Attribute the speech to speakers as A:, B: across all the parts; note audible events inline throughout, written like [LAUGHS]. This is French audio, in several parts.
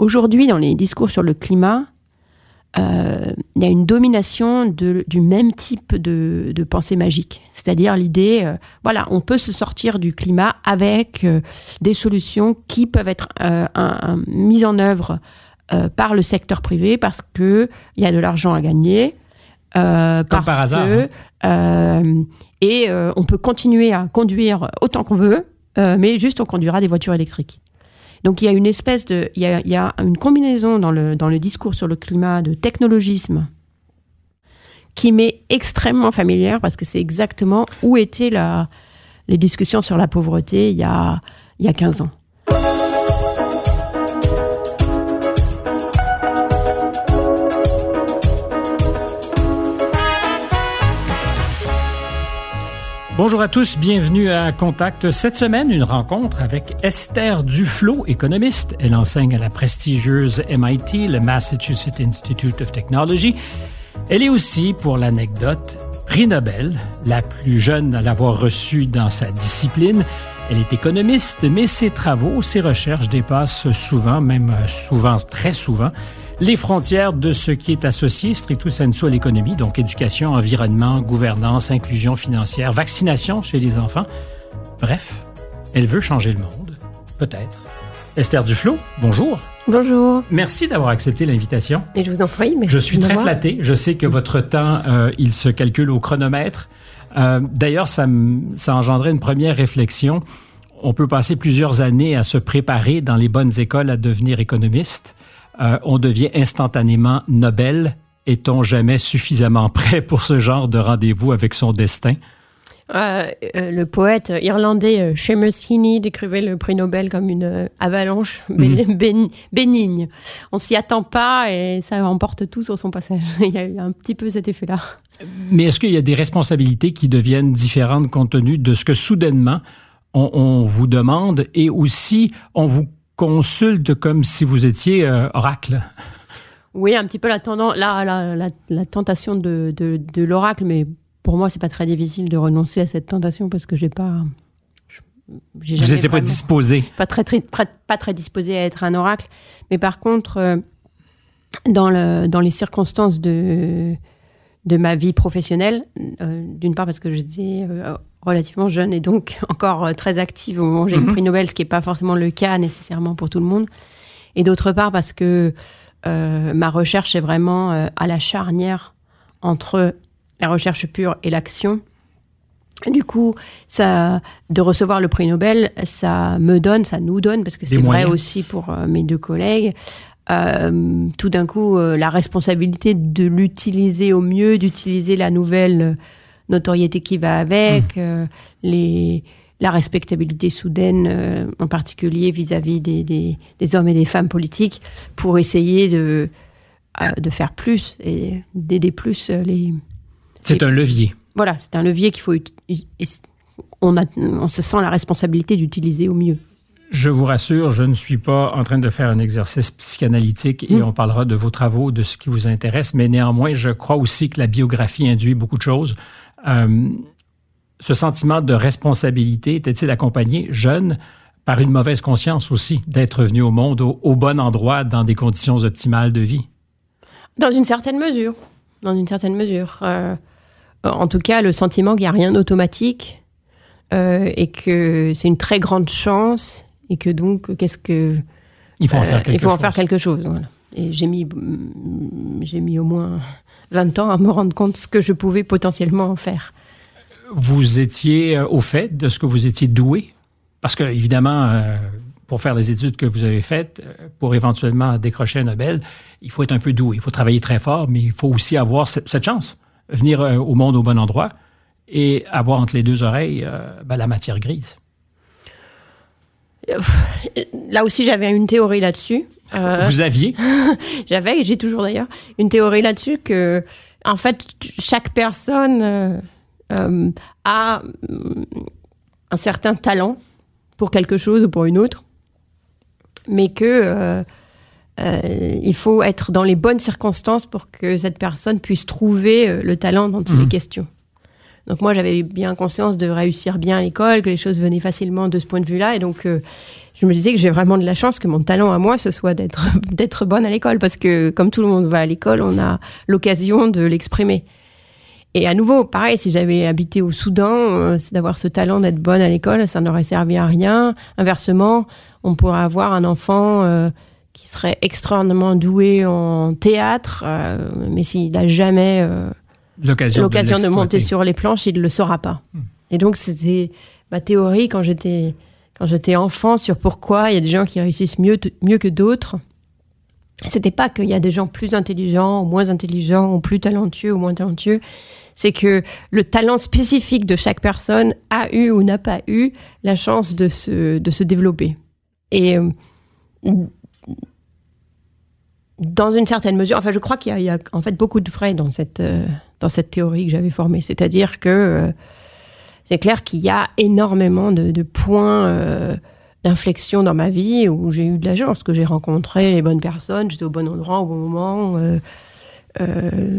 A: Aujourd'hui, dans les discours sur le climat, euh, il y a une domination de, du même type de, de pensée magique. C'est-à-dire l'idée, euh, voilà, on peut se sortir du climat avec euh, des solutions qui peuvent être un, un, mises en œuvre par le secteur privé parce que il y a de l'argent à gagner. parce
B: par hasard,
A: que, et on peut continuer à conduire autant qu'on veut, mais juste on conduira des voitures électriques. Donc il y a une espèce de, il y a, une combinaison dans le, dans le discours sur le climat de technologisme qui m'est extrêmement familière parce que c'est exactement où étaient la, les discussions sur la pauvreté il y a, il y a 15 ans.
B: Bonjour à tous, bienvenue à Contact. Cette semaine, une rencontre avec Esther Duflo, économiste. Elle enseigne à la prestigieuse MIT, le Massachusetts Institute of Technology. Elle est aussi, pour l'anecdote, prix Nobel, la plus jeune à l'avoir reçu dans sa discipline. Elle est économiste, mais ses travaux, ses recherches dépassent souvent, même souvent, très souvent, les frontières de ce qui est associé stricto sensu à l'économie, donc éducation, environnement, gouvernance, inclusion financière, vaccination chez les enfants. Bref, elle veut changer le monde, peut-être. Esther Duflo, bonjour.
A: Bonjour.
B: Merci d'avoir accepté l'invitation.
A: Et je vous en prie.
B: Je suis très flatté. Je sais que votre temps, euh, il se calcule au chronomètre. Euh, D'ailleurs, ça, ça engendrait une première réflexion. On peut passer plusieurs années à se préparer dans les bonnes écoles à devenir économiste euh, on devient instantanément Nobel. Est-on jamais suffisamment [LAUGHS] prêt pour ce genre de rendez-vous avec son destin?
A: Euh, euh, le poète irlandais Seamus Heaney décrivait le prix Nobel comme une avalanche [LAUGHS] mmh. bénigne. On s'y attend pas et ça emporte tout sur son passage. [LAUGHS] Il y a eu un petit peu cet effet-là.
B: Mais est-ce qu'il y a des responsabilités qui deviennent différentes compte tenu de ce que soudainement on, on vous demande et aussi on vous consulte comme si vous étiez euh, oracle.
A: Oui, un petit peu la, tendance, la, la, la, la tentation de, de, de l'oracle, mais pour moi, c'est pas très difficile de renoncer à cette tentation parce que j'ai pas.
B: Vous n'étiez pas disposé.
A: Pas très, très, pas très disposé à être un oracle. Mais par contre, euh, dans, le, dans les circonstances de, de ma vie professionnelle, euh, d'une part parce que j'étais euh, relativement jeune et donc [LAUGHS] encore euh, très active au moment où j'ai le prix Nobel, ce qui n'est pas forcément le cas nécessairement pour tout le monde. Et d'autre part parce que euh, ma recherche est vraiment à la charnière entre la recherche pure et l'action. Du coup, ça, de recevoir le prix Nobel, ça me donne, ça nous donne, parce que c'est vrai aussi pour mes deux collègues, euh, tout d'un coup, euh, la responsabilité de l'utiliser au mieux, d'utiliser la nouvelle notoriété qui va avec, mmh. euh, les, la respectabilité soudaine, euh, en particulier vis-à-vis -vis des, des, des, hommes et des femmes politiques, pour essayer de, euh, de faire plus et d'aider plus les.
B: C'est un levier.
A: Voilà, c'est un levier qu'il faut. On, a, on se sent la responsabilité d'utiliser au mieux.
B: Je vous rassure, je ne suis pas en train de faire un exercice psychanalytique et mmh. on parlera de vos travaux, de ce qui vous intéresse, mais néanmoins, je crois aussi que la biographie induit beaucoup de choses. Euh, ce sentiment de responsabilité était-il accompagné, jeune, par une mauvaise conscience aussi d'être venu au monde au, au, bon endroit, dans des conditions optimales de vie?
A: Dans une certaine mesure. Dans une certaine mesure. Euh, en tout cas, le sentiment qu'il n'y a rien d'automatique euh, et que c'est une très grande chance et que donc, qu'est-ce que.
B: Il faut en faire quelque
A: il faut
B: chose.
A: en faire quelque chose. Voilà. Et j'ai mis, j'ai mis au moins 20 ans à me rendre compte ce que je pouvais potentiellement en faire.
B: Vous étiez euh, au fait de ce que vous étiez doué? Parce que, évidemment, euh, pour faire les études que vous avez faites, euh, pour éventuellement décrocher un Nobel, il faut être un peu doué. Il faut travailler très fort, mais il faut aussi avoir cette, chance. Venir euh, au monde au bon endroit et avoir entre les deux oreilles euh, ben, la matière grise.
A: Là aussi, j'avais une théorie là-dessus.
B: Euh, Vous aviez? [LAUGHS]
A: J'avais, et j'ai toujours d'ailleurs, une théorie là-dessus que, en fait, chaque personne euh, euh, a un certain talent pour quelque chose ou pour une autre, mais que euh, il faut être dans les bonnes circonstances pour que cette personne puisse trouver le talent dont il mmh. est question. Donc moi, j'avais bien conscience de réussir bien à l'école, que les choses venaient facilement de ce point de vue-là. Et donc, euh, je me disais que j'ai vraiment de la chance que mon talent à moi, ce soit d'être, [LAUGHS] d'être bonne à l'école. Parce que comme tout le monde va à l'école, on a l'occasion de l'exprimer. Et à nouveau, pareil, si j'avais habité au Soudan, euh, d'avoir ce talent d'être bonne à l'école, ça n'aurait servi à rien. Inversement, on pourrait avoir un enfant euh, qui serait extraordinairement doué en théâtre, mais s'il n'a jamais
B: l'occasion
A: de, monter sur les planches, il ne le saura pas. Hmm. Et donc, c'était ma théorie quand j'étais, quand j'étais enfant sur pourquoi il y a des gens qui réussissent mieux, mieux que d'autres. C'était pas qu'il y a des gens plus intelligents ou moins intelligents ou plus talentueux ou moins talentueux. C'est que le talent spécifique de chaque personne a eu ou n'a pas eu la chance de se, de se développer. Et dans une certaine mesure, enfin, je crois qu'il y, a en fait beaucoup de frais dans cette, euh, dans cette théorie que j'avais formée. C'est-à-dire que euh, c'est clair qu'il y a énormément de, points euh, d'inflexion dans ma vie où j'ai eu de la chance, que j'ai rencontré les bonnes personnes, j'étais au bon endroit au bon moment.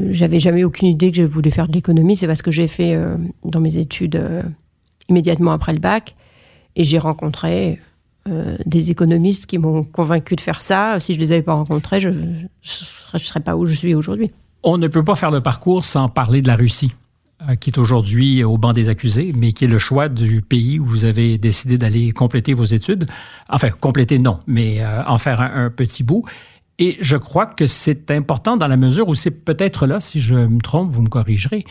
A: j'avais jamais aucune idée que je voulais faire de l'économie. C'est parce que j'ai fait dans mes études immédiatement après le bac. Et j'ai rencontré euh, des économistes qui m'ont convaincu de faire ça. Si je ne les avais pas rencontrés, je ne serais pas où je suis aujourd'hui.
B: On ne peut pas faire le parcours sans parler de la Russie, euh, qui est aujourd'hui au banc des accusés, mais qui est le choix du pays où vous avez décidé d'aller compléter vos études. Enfin, compléter, non, mais euh, en faire un, petit bout. Et je crois que c'est important dans la mesure où c'est peut-être là, si je me trompe, vous me corrigerez,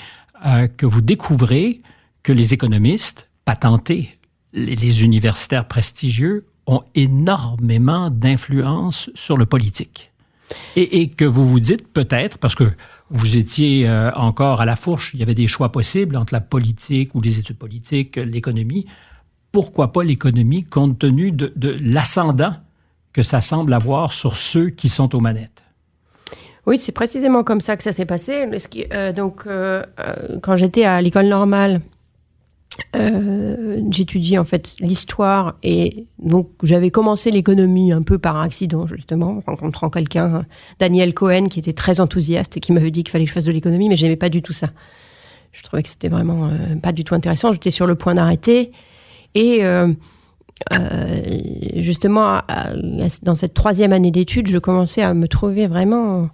B: que vous découvrez que les économistes patentés les, universitaires prestigieux ont énormément d'influence sur le politique. Et, que vous vous dites peut-être, parce que vous étiez euh, encore à la fourche, il y avait des choix possibles entre la politique ou les études politiques, l'économie. Pourquoi pas l'économie compte tenu de, l'ascendant que ça semble avoir sur ceux qui sont aux manettes?
A: Oui, c'est précisément comme ça que ça s'est passé. Euh, donc, euh, quand j'étais à l'école normale, euh, j'étudiais en fait l'histoire et donc j'avais commencé l'économie un peu par accident justement. En rencontrant quelqu'un Daniel Cohen qui était très enthousiaste et qui m'avait dit qu'il fallait que je fasse de l'économie mais j'aimais pas du tout ça. Je trouvais que c'était vraiment euh, pas du tout intéressant. J'étais sur le point d'arrêter et euh, justement dans cette troisième année d'études je commençais à me trouver vraiment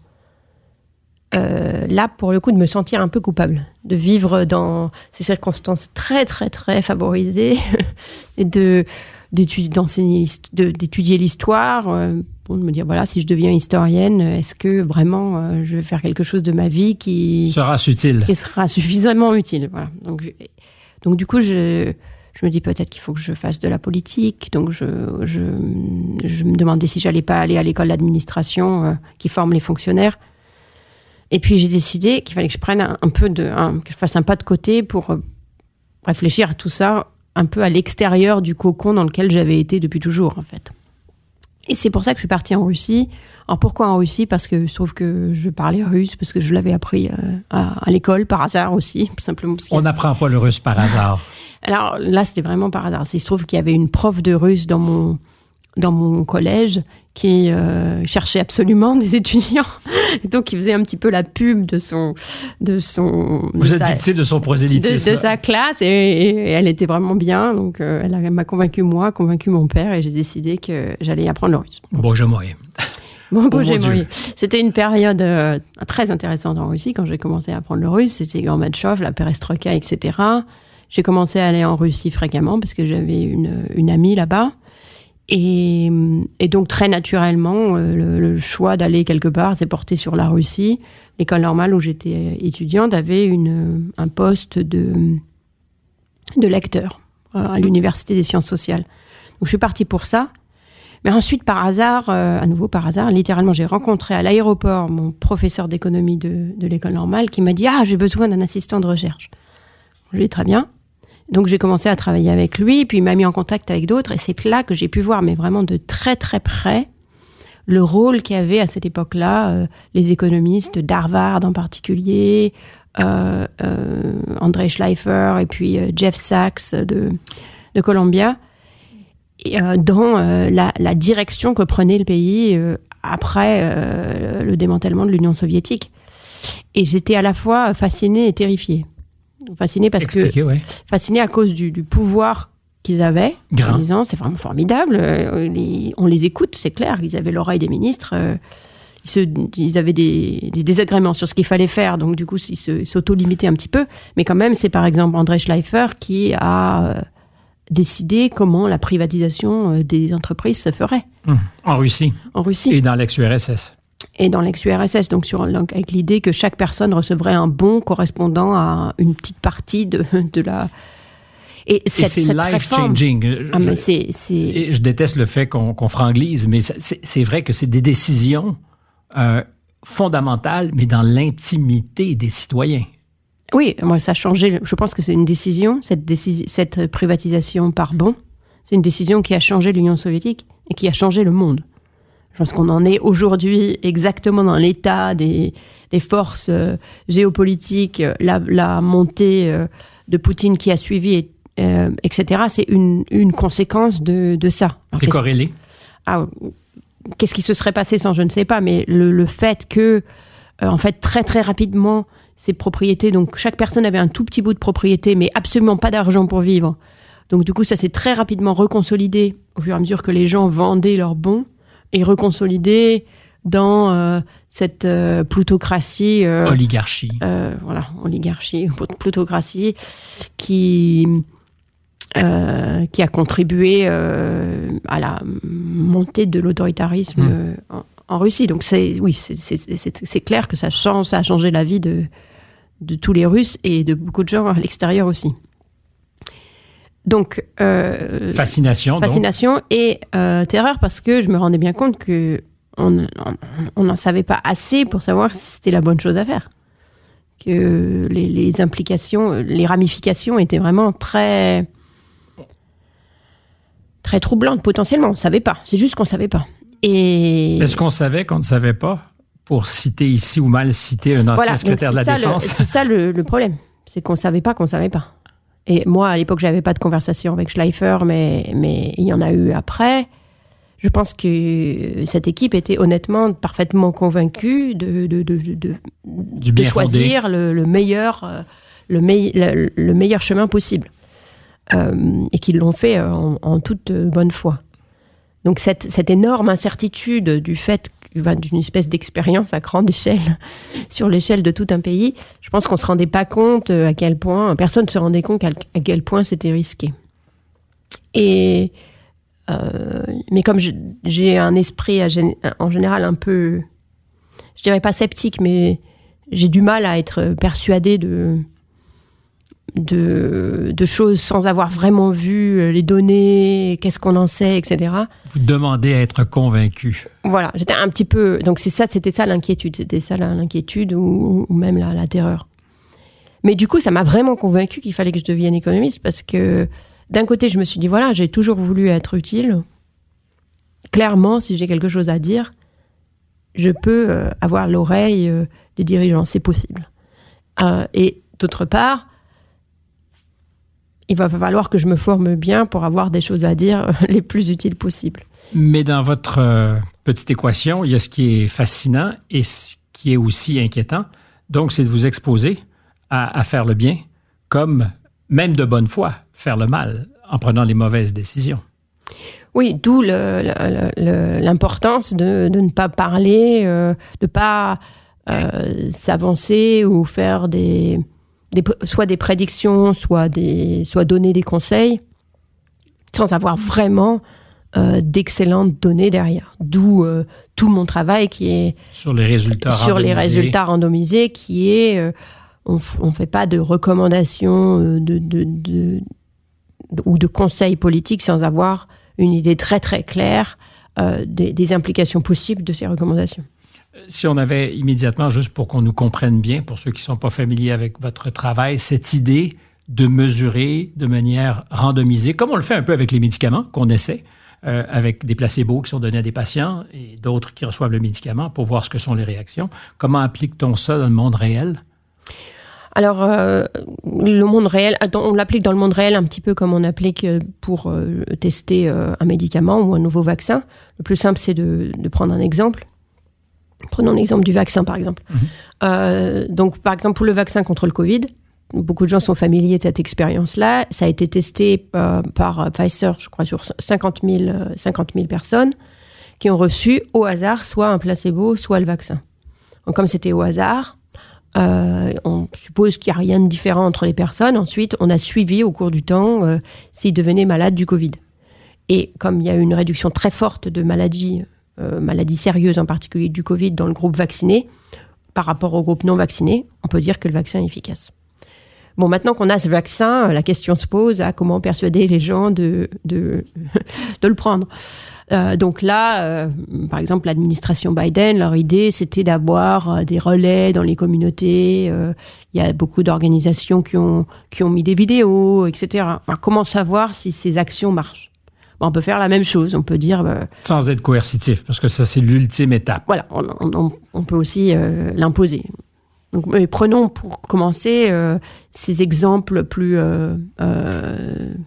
A: euh, là, pour le coup, de me sentir un peu coupable, de vivre dans ces circonstances très, très, très favorisées, [LAUGHS] et de d'étudier l'histoire, euh, pour me dire, voilà, si je deviens historienne, est-ce que vraiment euh, je vais faire quelque chose de ma vie qui
B: sera utile
A: Qui sera suffisamment utile. Voilà. Donc, donc du coup, je, je me dis peut-être qu'il faut que je fasse de la politique. Donc je, je, je me demandais si j'allais pas aller à l'école d'administration qui forme les fonctionnaires. Et puis j'ai décidé qu'il fallait que je prenne un, peu de, que je fasse un pas de côté pour euh, réfléchir à tout ça un peu à l'extérieur du cocon dans lequel j'avais été depuis toujours en fait. Et c'est pour ça que je suis partie en Russie. Alors pourquoi en Russie? Parce que je trouve que je parlais russe, parce que je l'avais appris euh, à, l'école par hasard aussi, [LAUGHS] simplement.
B: On n'apprend pas le russe par hasard. [LAUGHS]
A: Alors là, c'était vraiment par hasard. Il se trouve qu'il y avait une prof de russe dans mon dans mon collège qui euh, cherchait absolument des étudiants. [LAUGHS] Et donc, il faisait un petit peu la pub de son... De son
B: Vous êtes victime de son prosélytisme.
A: De, sa classe, et, elle était vraiment bien. Donc, euh, elle m'a convaincu moi, convaincu mon père, et j'ai décidé que j'allais apprendre le russe.
B: Bon, j'ai moyen.
A: Bon, bon, C'était une période euh, très intéressante en Russie quand j'ai commencé à apprendre le russe. C'était Gorbatchev, la perestroïka, etc. J'ai commencé à aller en Russie fréquemment parce que j'avais une, une amie là-bas. Et, donc très naturellement, euh, le, choix d'aller quelque part s'est porté sur la Russie. L'école normale où j'étais étudiante avait une, un poste de, de lecteur euh, à l'université des sciences sociales. Donc je suis partie pour ça. Mais ensuite, par hasard, euh, à nouveau par hasard, littéralement, j'ai rencontré à l'aéroport mon professeur d'économie de, de l'école normale qui m'a dit Ah, j'ai besoin d'un assistant de recherche. Je lui ai dit Très bien. Donc j'ai commencé à travailler avec lui, puis il m'a mis en contact avec d'autres, et c'est là que j'ai pu voir, mais vraiment de très très près, le rôle qu'avaient à cette époque-là euh, les économistes d'Harvard en particulier, euh, euh, André Schleifer et puis Jeff Sachs de, de Columbia, et, dans la, la, direction que prenait le pays après le démantèlement de l'Union soviétique. Et j'étais à la fois fascinée et terrifiée. Fascinés parce que
B: ouais.
A: à cause du, du pouvoir qu'ils avaient, en disant c'est vraiment formidable. euh, les- on les écoute, c'est clair. Ils avaient l'oreille des ministres. euh, ils, se- ils avaient des, des désagréments sur ce qu'il fallait faire, donc du coup ils s'auto-limitaient un petit peu. Mais quand même, c'est par exemple André Schleifer qui a euh, décidé comment la privatisation des entreprises se ferait
B: Hum. En Russie
A: en Russie
B: et dans l'ex-URSS.
A: Et dans l'ex-URSS, donc, sur, avec l'idée que chaque personne recevrait un bon correspondant à une petite partie de, [LAUGHS] de la. Et
B: c'est life-changing.
A: Ah,
B: Je- je déteste le fait qu'on qu'on franglise, mais c'est vrai que c'est des décisions euh, fondamentales, mais dans l'intimité des citoyens.
A: Oui, moi, ça a changé. Je pense que c'est une décision, cette, décisi- cette privatisation par bon, c'est une décision qui a changé l'Union soviétique et qui a changé le monde. Je pense qu'on en est aujourd'hui exactement dans l'état des, des forces euh, géopolitiques, euh, la, la montée euh, de Poutine qui a suivi, et, euh, etc. C'est une, une conséquence de, de ça.
B: C'est corrélé.
A: ah, qu'est-ce qui se serait passé sans je ne sais pas, mais le, le fait que, en fait, très très rapidement, ces propriétés, donc chaque personne avait un tout petit bout de propriété, mais absolument pas d'argent pour vivre. Donc du coup, ça s'est très rapidement reconsolidé au fur et à mesure que les gens vendaient leurs bons et reconsolidé dans euh, cette euh, plutocratie. euh,
B: Oligarchie.
A: voilà, oligarchie, [LAUGHS] plutocratie, qui, qui a contribué à la montée de l'autoritarisme
B: Mm.
A: euh, en, en Russie. Donc c'est oui, c'est clair que ça change, ça a changé la vie de, de tous les Russes et de beaucoup de gens à l'extérieur aussi. Donc euh,
B: Fascination. donc.
A: fascination et euh, terreur parce que je me rendais bien compte que on n'en savait pas assez pour savoir si c'était la bonne chose à faire. Que les, les implications, les ramifications étaient vraiment très très troublantes potentiellement. On ne savait pas. C'est juste qu'on ne savait pas. Et
B: Est-ce qu'on savait qu'on ne savait pas, pour citer ici ou mal citer un ancien
A: voilà,
B: secrétaire de la
A: ça
B: Défense?
A: C'est ça le, le problème. C'est qu'on ne savait pas qu'on ne savait pas. Et moi, à l'époque, j'avais pas de conversation avec Schleifer, mais, mais il y en a eu après. Je pense que cette équipe était honnêtement parfaitement convaincue de, de, de, de,
B: du
A: de choisir le, le meilleur, euh, le, mei- le, le meilleur chemin possible. Euh, et qu'ils l'ont fait en, en toute bonne foi. Donc cette, cette énorme incertitude du fait d'une espèce d'expérience à grande échelle, [LAUGHS] sur l'échelle de tout un pays, je pense qu'on se rendait pas compte euh, à quel point, personne ne se rendait compte à, quel point c'était risqué. Et euh, mais comme j'ai un esprit en général un peu, je dirais pas sceptique, mais j'ai du mal à être persuadé de, de, de choses sans avoir vraiment vu les données, qu'est-ce qu'on en sait, etc.
B: Vous demandez à être convaincu.
A: Voilà, j'étais un petit peu. Donc c'est ça, c'était ça l'inquiétude, c'était ça l'inquiétude ou, ou même la, la terreur. Mais du coup, ça m'a vraiment convaincu qu'il fallait que je devienne économiste parce que d'un côté, je me suis dit voilà, j'ai toujours voulu être utile. Clairement, si j'ai quelque chose à dire, je peux euh, avoir l'oreille euh, des dirigeants, c'est possible. Euh, et d'autre part, il va falloir que je me forme bien pour avoir des choses à dire euh, [LAUGHS] les plus utiles possibles.
B: Mais dans votre euh, petite équation, il y a ce qui est fascinant et ce qui est aussi inquiétant. Donc, c'est de vous exposer à, à faire le bien, comme, même de bonne foi, faire le mal en prenant les mauvaises décisions.
A: Oui, d'où l'importance de, de ne pas parler, euh, de ne pas euh, s'avancer ou faire des, des- soit des prédictions, soit, des, soit donner des conseils, sans avoir vraiment euh, d'excellentes données derrière. D'où euh, tout mon travail qui est
B: Sur les résultats
A: sur les
B: randomisés.
A: résultats randomisés, qui est euh, on ne fait pas de recommandations de, de- de- de- ou de conseils politiques sans avoir une idée très très claire des, des implications possibles de ces recommandations.
B: Si on avait immédiatement, juste pour qu'on nous comprenne bien, pour ceux qui ne sont pas familiers avec votre travail, cette idée de mesurer de manière randomisée, comme on le fait un peu avec les médicaments qu'on essaie, euh, avec des placebos qui sont donnés à des patients et d'autres qui reçoivent le médicament pour voir ce que sont les réactions. Comment applique-t-on ça dans le monde réel?
A: Alors, euh, le monde réel, on l'applique dans le monde réel un petit peu comme on applique euh, pour tester un médicament ou un nouveau vaccin. Le plus simple, c'est de prendre un exemple. Prenons l'exemple du vaccin, par exemple. Euh, donc, par exemple, pour le vaccin contre le Covid, beaucoup de gens sont familiers de cette expérience-là. Ça a été testé par Pfizer, je crois, sur 50 000, 50 000 personnes qui ont reçu au hasard soit un placebo, soit le vaccin. Donc, comme c'était au hasard, euh, on suppose qu'il n'y a rien de différent entre les personnes. Ensuite, on a suivi au cours du temps euh, s'ils devenaient malades du Covid. Et comme il y a eu une réduction très forte de maladies, euh, maladies sérieuses en particulier du Covid dans le groupe vacciné, par rapport au groupe non vacciné, on peut dire que le vaccin est efficace. Bon, maintenant qu'on a ce vaccin, la question se pose à comment persuader les gens de, de, [LAUGHS] de le prendre. Euh, donc là, euh, par exemple, l'administration Biden, leur idée, c'était d'avoir euh, des relais dans les communautés. Il y a beaucoup d'organisations qui ont, qui ont mis des vidéos, etc. comment savoir si ces actions marchent? On peut faire la même chose. On peut dire.
B: Sans être coercitif, parce que ça, c'est l'ultime étape.
A: Voilà, on, peut aussi l'imposer. Donc, prenons pour commencer ces exemples plus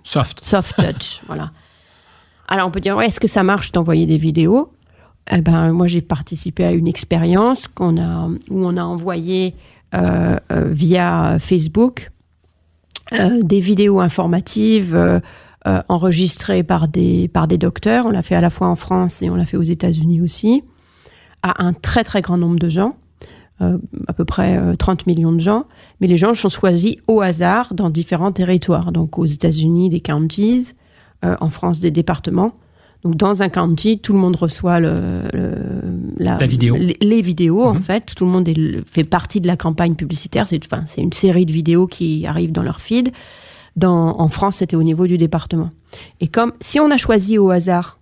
B: soft.
A: Soft touch, [LAUGHS] voilà. Alors on peut dire, ouais, est-ce que ça marche d'envoyer des vidéos? Eh ben, Moi, j'ai participé à une expérience qu'on a, où on a envoyé euh, euh, via Facebook euh, des vidéos informatives enregistrées par des, par des docteurs. On l'a fait à la fois en France et on l'a fait aux États-Unis aussi, à un très très grand nombre de gens. à peu près 30 millions de gens, mais les gens sont choisis au hasard dans différents territoires. Donc aux États-Unis, des counties, euh, en France des départements. Donc dans un county, tout le monde reçoit le,
B: la, vidéo.
A: Les, vidéos en mhm. fait. Tout le monde fait partie de la campagne publicitaire. C'est enfin, c'est une série de vidéos qui arrivent dans leur feed. Dans, en France, c'était au niveau du département. Et comme si on a choisi au hasard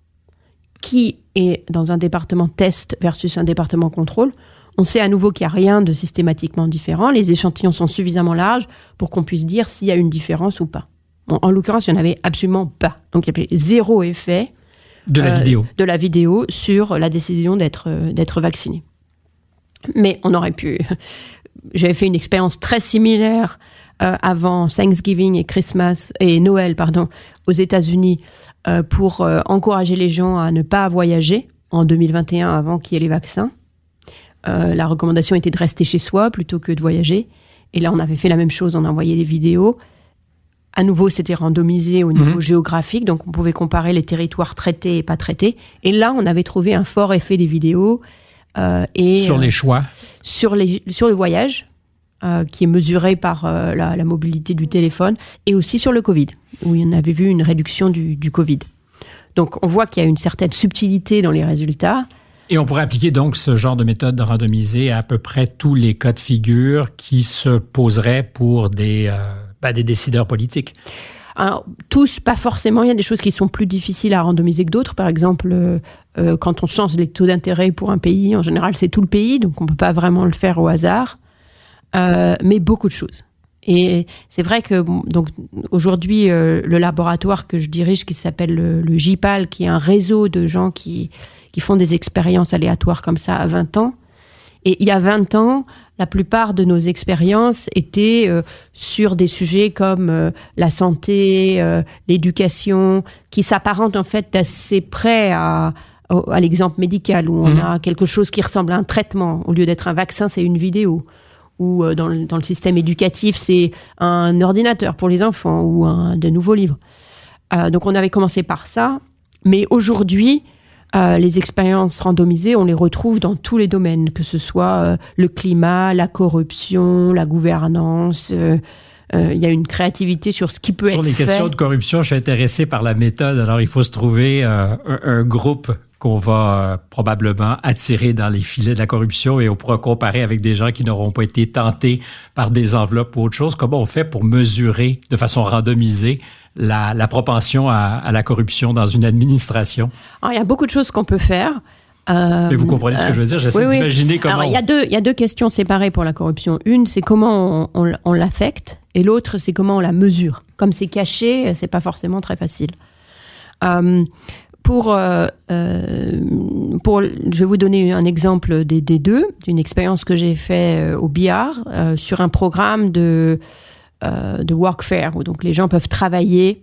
A: qui est dans un département test versus un département contrôle, on sait à nouveau qu'il n'y a rien de systématiquement différent. Les échantillons sont suffisamment larges pour qu'on puisse dire s'il y a une différence ou pas en l'occurrence, il n'y en avait absolument pas. Donc il y avait zéro effet
B: de la, euh, vidéo.
A: de la vidéo sur la décision d'être euh, d'être vacciné. Mais on aurait pu. [LAUGHS] J'avais fait une expérience très similaire euh, avant Thanksgiving et Christmas et Noël, pardon, aux États-Unis pour encourager les gens à ne pas voyager en 2021 avant qu'il y ait les vaccins. la recommandation était de rester chez soi plutôt que de voyager. Et là, on avait fait la même chose, on envoyait des vidéos à nouveau, c'était randomisé au niveau mhm. géographique, donc on pouvait comparer les territoires traités et pas traités. Et là, on avait trouvé un fort effet des vidéos.
B: Euh, et, sur les euh, choix
A: sur, les, sur le voyage, euh, qui est mesuré par la, mobilité du téléphone, et aussi sur le Covid, où on avait vu une réduction du, du Covid. Donc on voit qu'il y a une certaine subtilité dans les résultats.
B: Et on pourrait appliquer donc ce genre de méthode de randomiser à, à peu près tous les cas de figure qui se poseraient pour des pas des décideurs politiques
A: alors, tous, pas forcément. Il y a des choses qui sont plus difficiles à randomiser que d'autres. Par exemple, euh, euh, quand on change les taux d'intérêt pour un pays, en général, c'est tout le pays, donc on ne peut pas vraiment le faire au hasard. Euh, mais beaucoup de choses. Et c'est vrai que donc aujourd'hui, le laboratoire que je dirige, qui s'appelle le, le, GIPAL, qui est un réseau de gens qui, qui font des expériences aléatoires comme ça à 20 ans. Et il y a 20 ans, la plupart de nos expériences étaient euh, sur des sujets comme euh, la santé, euh, l'éducation, qui s'apparentent en fait assez près à, à l'exemple médical, où on mhm. a quelque chose qui ressemble à un traitement. Au lieu d'être un vaccin, c'est une vidéo. Ou dans le, dans, le, système éducatif, c'est un ordinateur pour les enfants ou un, de nouveaux livres. donc on avait commencé par ça. Mais aujourd'hui, euh, les expériences randomisées, on les retrouve dans tous les domaines, que ce soit euh, le climat, la corruption, la gouvernance. Euh, il y a une créativité sur ce qui peut
B: être
A: fait.
B: Sur les questions de corruption, je suis intéressé par la méthode. Alors, il faut se trouver un, un, groupe qu'on va probablement attirer dans les filets de la corruption et on pourra comparer avec des gens qui n'auront pas été tentés par des enveloppes ou autre chose. Comment on fait pour mesurer de façon randomisée la, propension à, la corruption dans une administration?
A: il y a beaucoup de choses qu'on peut faire.
B: Euh, Mais vous comprenez ce que je veux dire? J'essaie d'imaginer comment.
A: il, y a deux, il y a deux questions séparées pour la corruption. Une, c'est comment on, l'affecte, et l'autre, c'est comment on la mesure. Comme c'est caché, c'est pas forcément très facile. Euh, pour, euh, pour, je vais vous donner un exemple des, des deux, d'une expérience que j'ai fait au BIAR sur un programme de euh, de workfare, où donc les gens peuvent travailler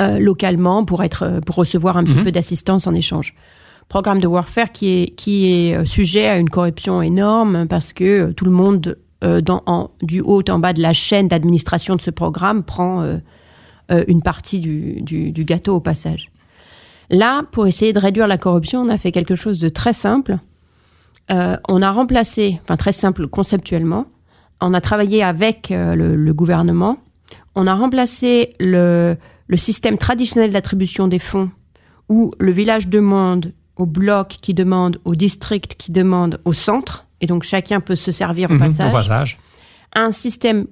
A: euh, localement pour, être, pour recevoir un petit mhm. peu d'assistance en échange. Programme de workfare qui est, qui est euh, sujet à une corruption énorme parce que tout le monde dans, du haut en bas de la chaîne d'administration de ce programme prend une partie du, du, gâteau au passage. Là, pour essayer de réduire la corruption, on a fait quelque chose de très simple. on a remplacé, enfin très simple conceptuellement, on a travaillé avec le, gouvernement, on a remplacé le, le système traditionnel d'attribution des fonds où le village demande au bloc qui demande, au district qui demande, au centre, et donc chacun peut se servir au,
B: mhm,
A: passage, Un système,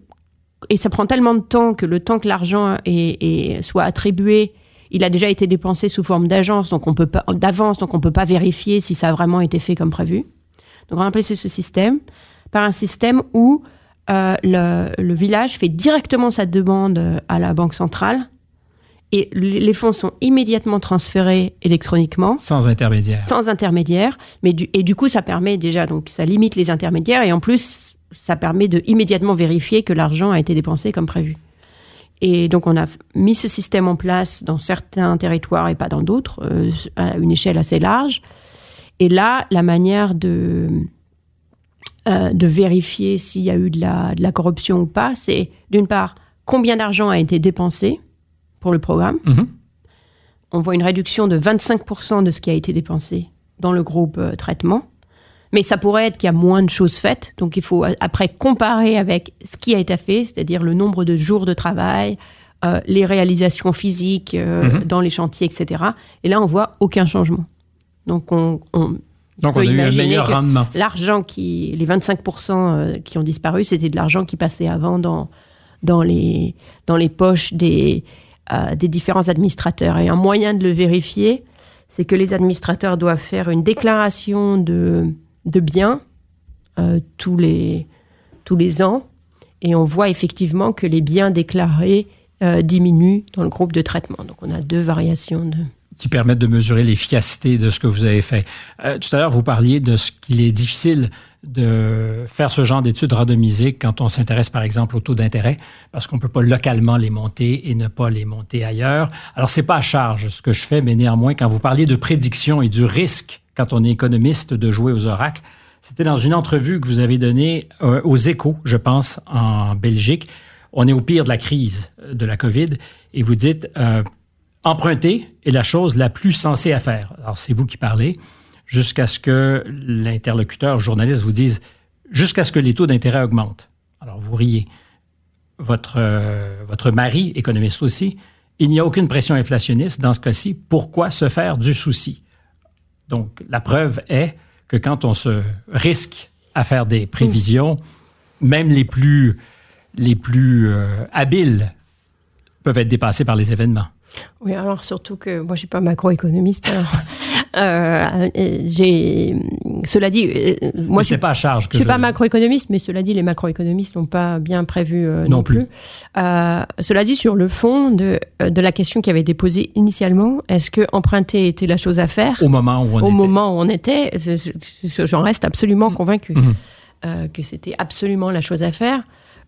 A: et ça prend tellement de temps que le temps que l'argent soit attribué, il a déjà été dépensé sous forme d'agence, donc on peut pas d'avance, donc on peut pas vérifier si ça a vraiment été fait comme prévu. Donc on a remplacé ce système par un système où euh, le, village fait directement sa demande à la banque centrale et les fonds sont immédiatement transférés électroniquement.
B: Sans intermédiaire.
A: Sans intermédiaire. Mais du, et du coup, ça permet déjà, donc ça limite les intermédiaires et en plus, ça permet de immédiatement vérifier que l'argent a été dépensé comme prévu. Et donc, on a mis ce système en place dans certains territoires et pas dans d'autres, euh, à une échelle assez large. Et là, la manière de, euh, de vérifier s'il y a eu de la, de la corruption ou pas, c'est d'une part, combien d'argent a été dépensé pour le programme.
B: Mhm.
A: On voit une réduction de 25% de ce qui a été dépensé dans le groupe euh, traitement. Mais ça pourrait être qu'il y a moins de choses faites. Donc il faut euh, après comparer avec ce qui a été fait, c'est-à-dire le nombre de jours de travail, euh, les réalisations physiques mhm. dans les chantiers, etc. Et là, on voit aucun changement. Donc on,
B: donc on a eu un meilleur rendement.
A: L'argent qui, les 25% qui ont disparu, c'était de l'argent qui passait avant dans, dans, les, dans les poches des, euh, des différents administrateurs. Et un moyen de le vérifier, c'est que les administrateurs doivent faire une déclaration de, de biens euh, tous, les, tous les ans. Et on voit effectivement que les biens déclarés euh, diminuent dans le groupe de traitement. Donc on a deux variations de
B: qui permettent de mesurer l'efficacité de ce que vous avez fait. Euh, tout à l'heure, vous parliez de ce qu'il est difficile de faire ce genre d'études randomisées quand on s'intéresse, par exemple, au taux d'intérêt, parce qu'on ne peut pas localement les monter et ne pas les monter ailleurs. Alors, c'est pas à charge ce que je fais, mais néanmoins, quand vous parliez de prédiction et du risque, quand on est économiste, de jouer aux oracles, c'était dans une entrevue que vous avez donnée euh, aux échos, je pense, en Belgique. On est au pire de la crise de la COVID et vous dites, euh, Emprunter est la chose la plus sensée à faire. Alors, c'est vous qui parlez, jusqu'à ce que l'interlocuteur, journaliste, vous dise jusqu'à ce que les taux d'intérêt augmentent. Alors, vous riez. Votre, euh, votre mari, économiste aussi, il n'y a aucune pression inflationniste dans ce cas-ci. Pourquoi se faire du souci? Donc, la preuve est que quand on se risque à faire des prévisions, même les plus, les plus euh, habiles peuvent être dépassés par les événements.
A: Oui, alors surtout que moi je suis pas macroéconomiste. [LAUGHS] euh, j'ai, cela dit, euh, moi
B: je suis pas à charge.
A: je suis pas macroéconomiste, mais cela dit, les macroéconomistes n'ont pas bien prévu euh, non, plus. Euh, cela dit, sur le fond de, de la question qui avait été posée initialement, est-ce que emprunter était la chose à faire?
B: Au moment où on
A: au
B: était.
A: moment où on était J'en reste absolument convaincu mm-hmm. que c'était absolument la chose à faire.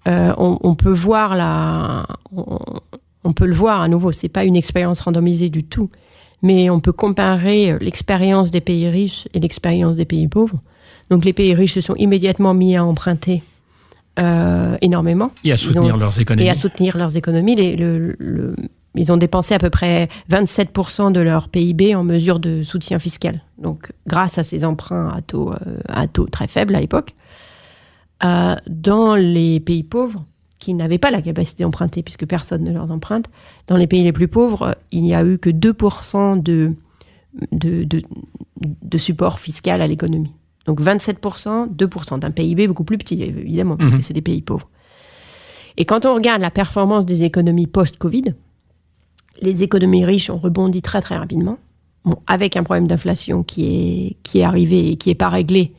A: On, on, peut voir la, on peut le voir à nouveau, c'est pas une expérience randomisée du tout, mais on peut comparer euh, l'expérience des pays riches et l'expérience des pays pauvres. Donc les pays riches se sont immédiatement mis à emprunter euh, énormément.
B: Et à soutenir leurs économies.
A: Et à soutenir leurs économies. ils ont dépensé à peu près 27% de leur PIB en mesure de soutien fiscal. Donc grâce à ces emprunts à taux, euh, à taux très faibles à l'époque. dans les pays pauvres, qui n'avaient pas la capacité d'emprunter, puisque personne ne leur emprunte. Dans les pays les plus pauvres, il n'y a eu que 2% de, de, de, support fiscal à l'économie. Donc 27%, 2% d'un PIB beaucoup plus petit, évidemment, puisque mhm. c'est des pays pauvres. Et quand on regarde la performance des économies post-Covid, les économies riches ont rebondi très très rapidement, bon, avec un problème d'inflation qui est, qui est arrivé et qui n'est pas réglé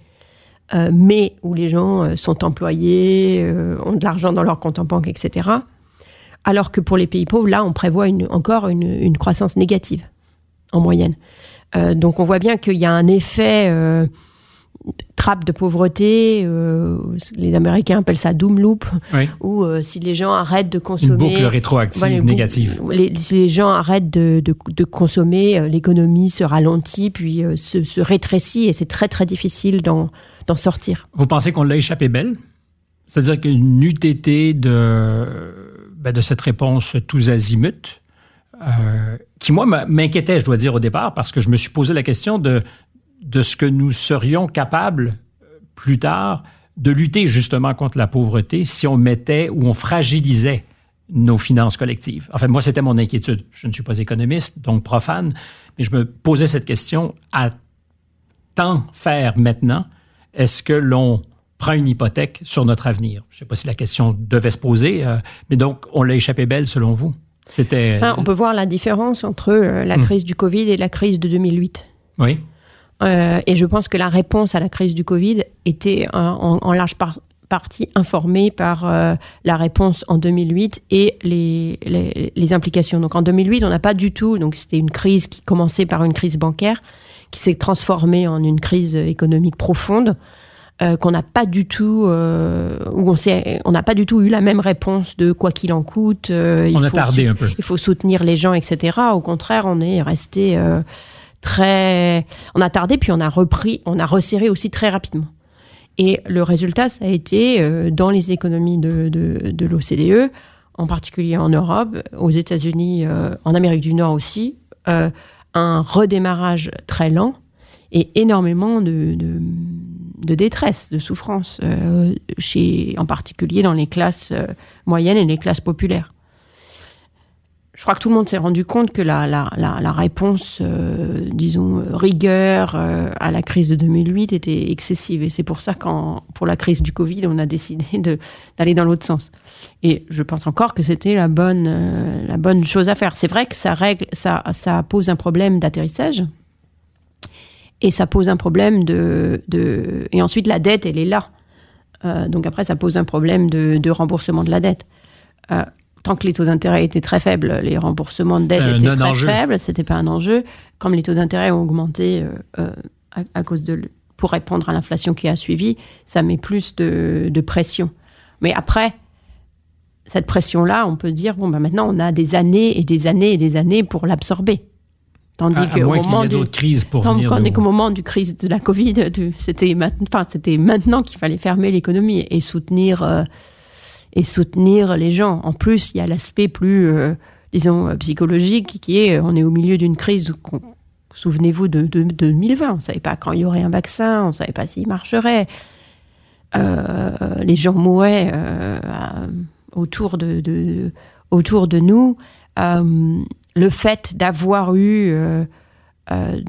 A: euh, mais où les gens euh, sont employés, euh, ont de l'argent dans leur compte en banque, etc. Alors que pour les pays pauvres, là, on prévoit encore une, croissance négative en moyenne. donc on voit bien qu'il y a un effet trappe de pauvreté, les Américains appellent ça doom loop, où si les gens arrêtent de consommer...
B: Une boucle rétroactive négative.
A: si les gens arrêtent de, consommer, l'économie se ralentit, puis se, se, rétrécit, et c'est très très difficile d'en sortir.
B: Vous pensez qu'on l'a échappé belle? C'est-à-dire qu'une UTT de, ben, de cette réponse tous azimuts, euh, qui, moi, m'inquiétait, je dois dire, au départ, parce que je me suis posé la question de, de ce que nous serions capables, plus tard, de lutter justement contre la pauvreté si on mettait ou on fragilisait nos finances collectives. En fait, moi, c'était mon inquiétude. Je ne suis pas économiste, donc profane, mais je me posais cette question à tant faire maintenant, est-ce que l'on prend une hypothèque sur notre avenir? Je ne sais pas si la question devait se poser, euh, mais donc, on l'a échappé belle selon vous?
A: C'était. Ah, on peut voir la différence entre euh, la hmm. crise du Covid et la crise de 2008.
B: Oui.
A: Euh, et je pense que la réponse à la crise du Covid était en, large partie informée par la réponse en 2008 et les, les, les implications. Donc en 2008, on n'a pas du tout. Donc c'était une crise qui commençait par une crise bancaire qui s'est transformée en une crise économique profonde. Euh, qu'on n'a pas du tout, euh, où on on n'a pas du tout eu la même réponse de quoi qu'il en coûte.
B: Euh, on a tardé un peu.
A: Il faut soutenir les gens, etc. Au contraire, on est resté très, on a tardé puis on a repris, on a resserré aussi très rapidement. Et le résultat, ça a été dans les économies de, de, de l'OCDE, en particulier en Europe, aux États-Unis, en Amérique du Nord aussi, un redémarrage très lent et énormément de, de, détresse, de souffrance, euh, chez, en particulier dans les classes euh, moyennes et les classes populaires. Je crois que tout le monde s'est rendu compte que la, réponse, euh, disons, rigueur à la crise de 2008 était excessive. Et c'est pour ça qu'en pour la crise du Covid, on a décidé [LAUGHS] d'aller dans l'autre sens. Et je pense encore que c'était la bonne, euh, la bonne chose à faire. C'est vrai que ça, règle, ça, ça pose un problème d'atterrissage. Et ça pose un problème de, de, Et ensuite, la dette, elle est là. Euh, donc après, ça pose un problème de, de remboursement de la dette. Euh, tant que les taux d'intérêt étaient très faibles, les remboursements de dette étaient très faibles, c'était pas un enjeu. Comme les taux d'intérêt ont augmenté à, à, cause de, pour répondre à l'inflation qui a suivi, ça met plus de, de pression. Mais après, cette pression-là, on peut dire, bon, ben maintenant, on a des années et des années et des années pour l'absorber.
B: Tandis qu'au moment du, crises pour venir
A: qu'au moment du crise de la Covid, c'était maintenant qu'il fallait fermer l'économie et soutenir euh, et soutenir les gens. En plus, il y a l'aspect plus, euh, disons, euh, psychologique qui est, on est au milieu d'une crise. Souvenez-vous de, de, de, 2020, on ne savait pas quand il y aurait un vaccin, on ne savait pas s'il marcherait. les gens mouraient autour de, nous, euh, le fait d'avoir eu euh, euh,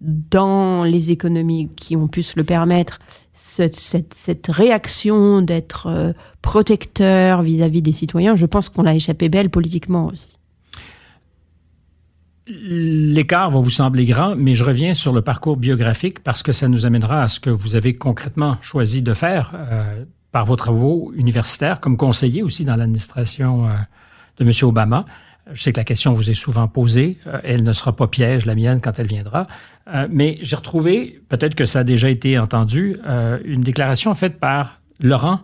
A: dans les économies qui ont pu se le permettre cette, réaction d'être protecteur vis-à-vis des citoyens, je pense qu'on a échappé belle politiquement aussi.
B: L'écart va vous sembler grand, mais je reviens sur le parcours biographique parce que ça nous amènera à ce que vous avez concrètement choisi de faire par vos travaux universitaires, comme conseiller aussi dans l'administration euh, de M. Obama. Je sais que la question vous est souvent posée. Euh, elle ne sera pas piège, la mienne, quand elle viendra. Euh, mais j'ai retrouvé, peut-être que ça a déjà été entendu, une déclaration faite par Laurent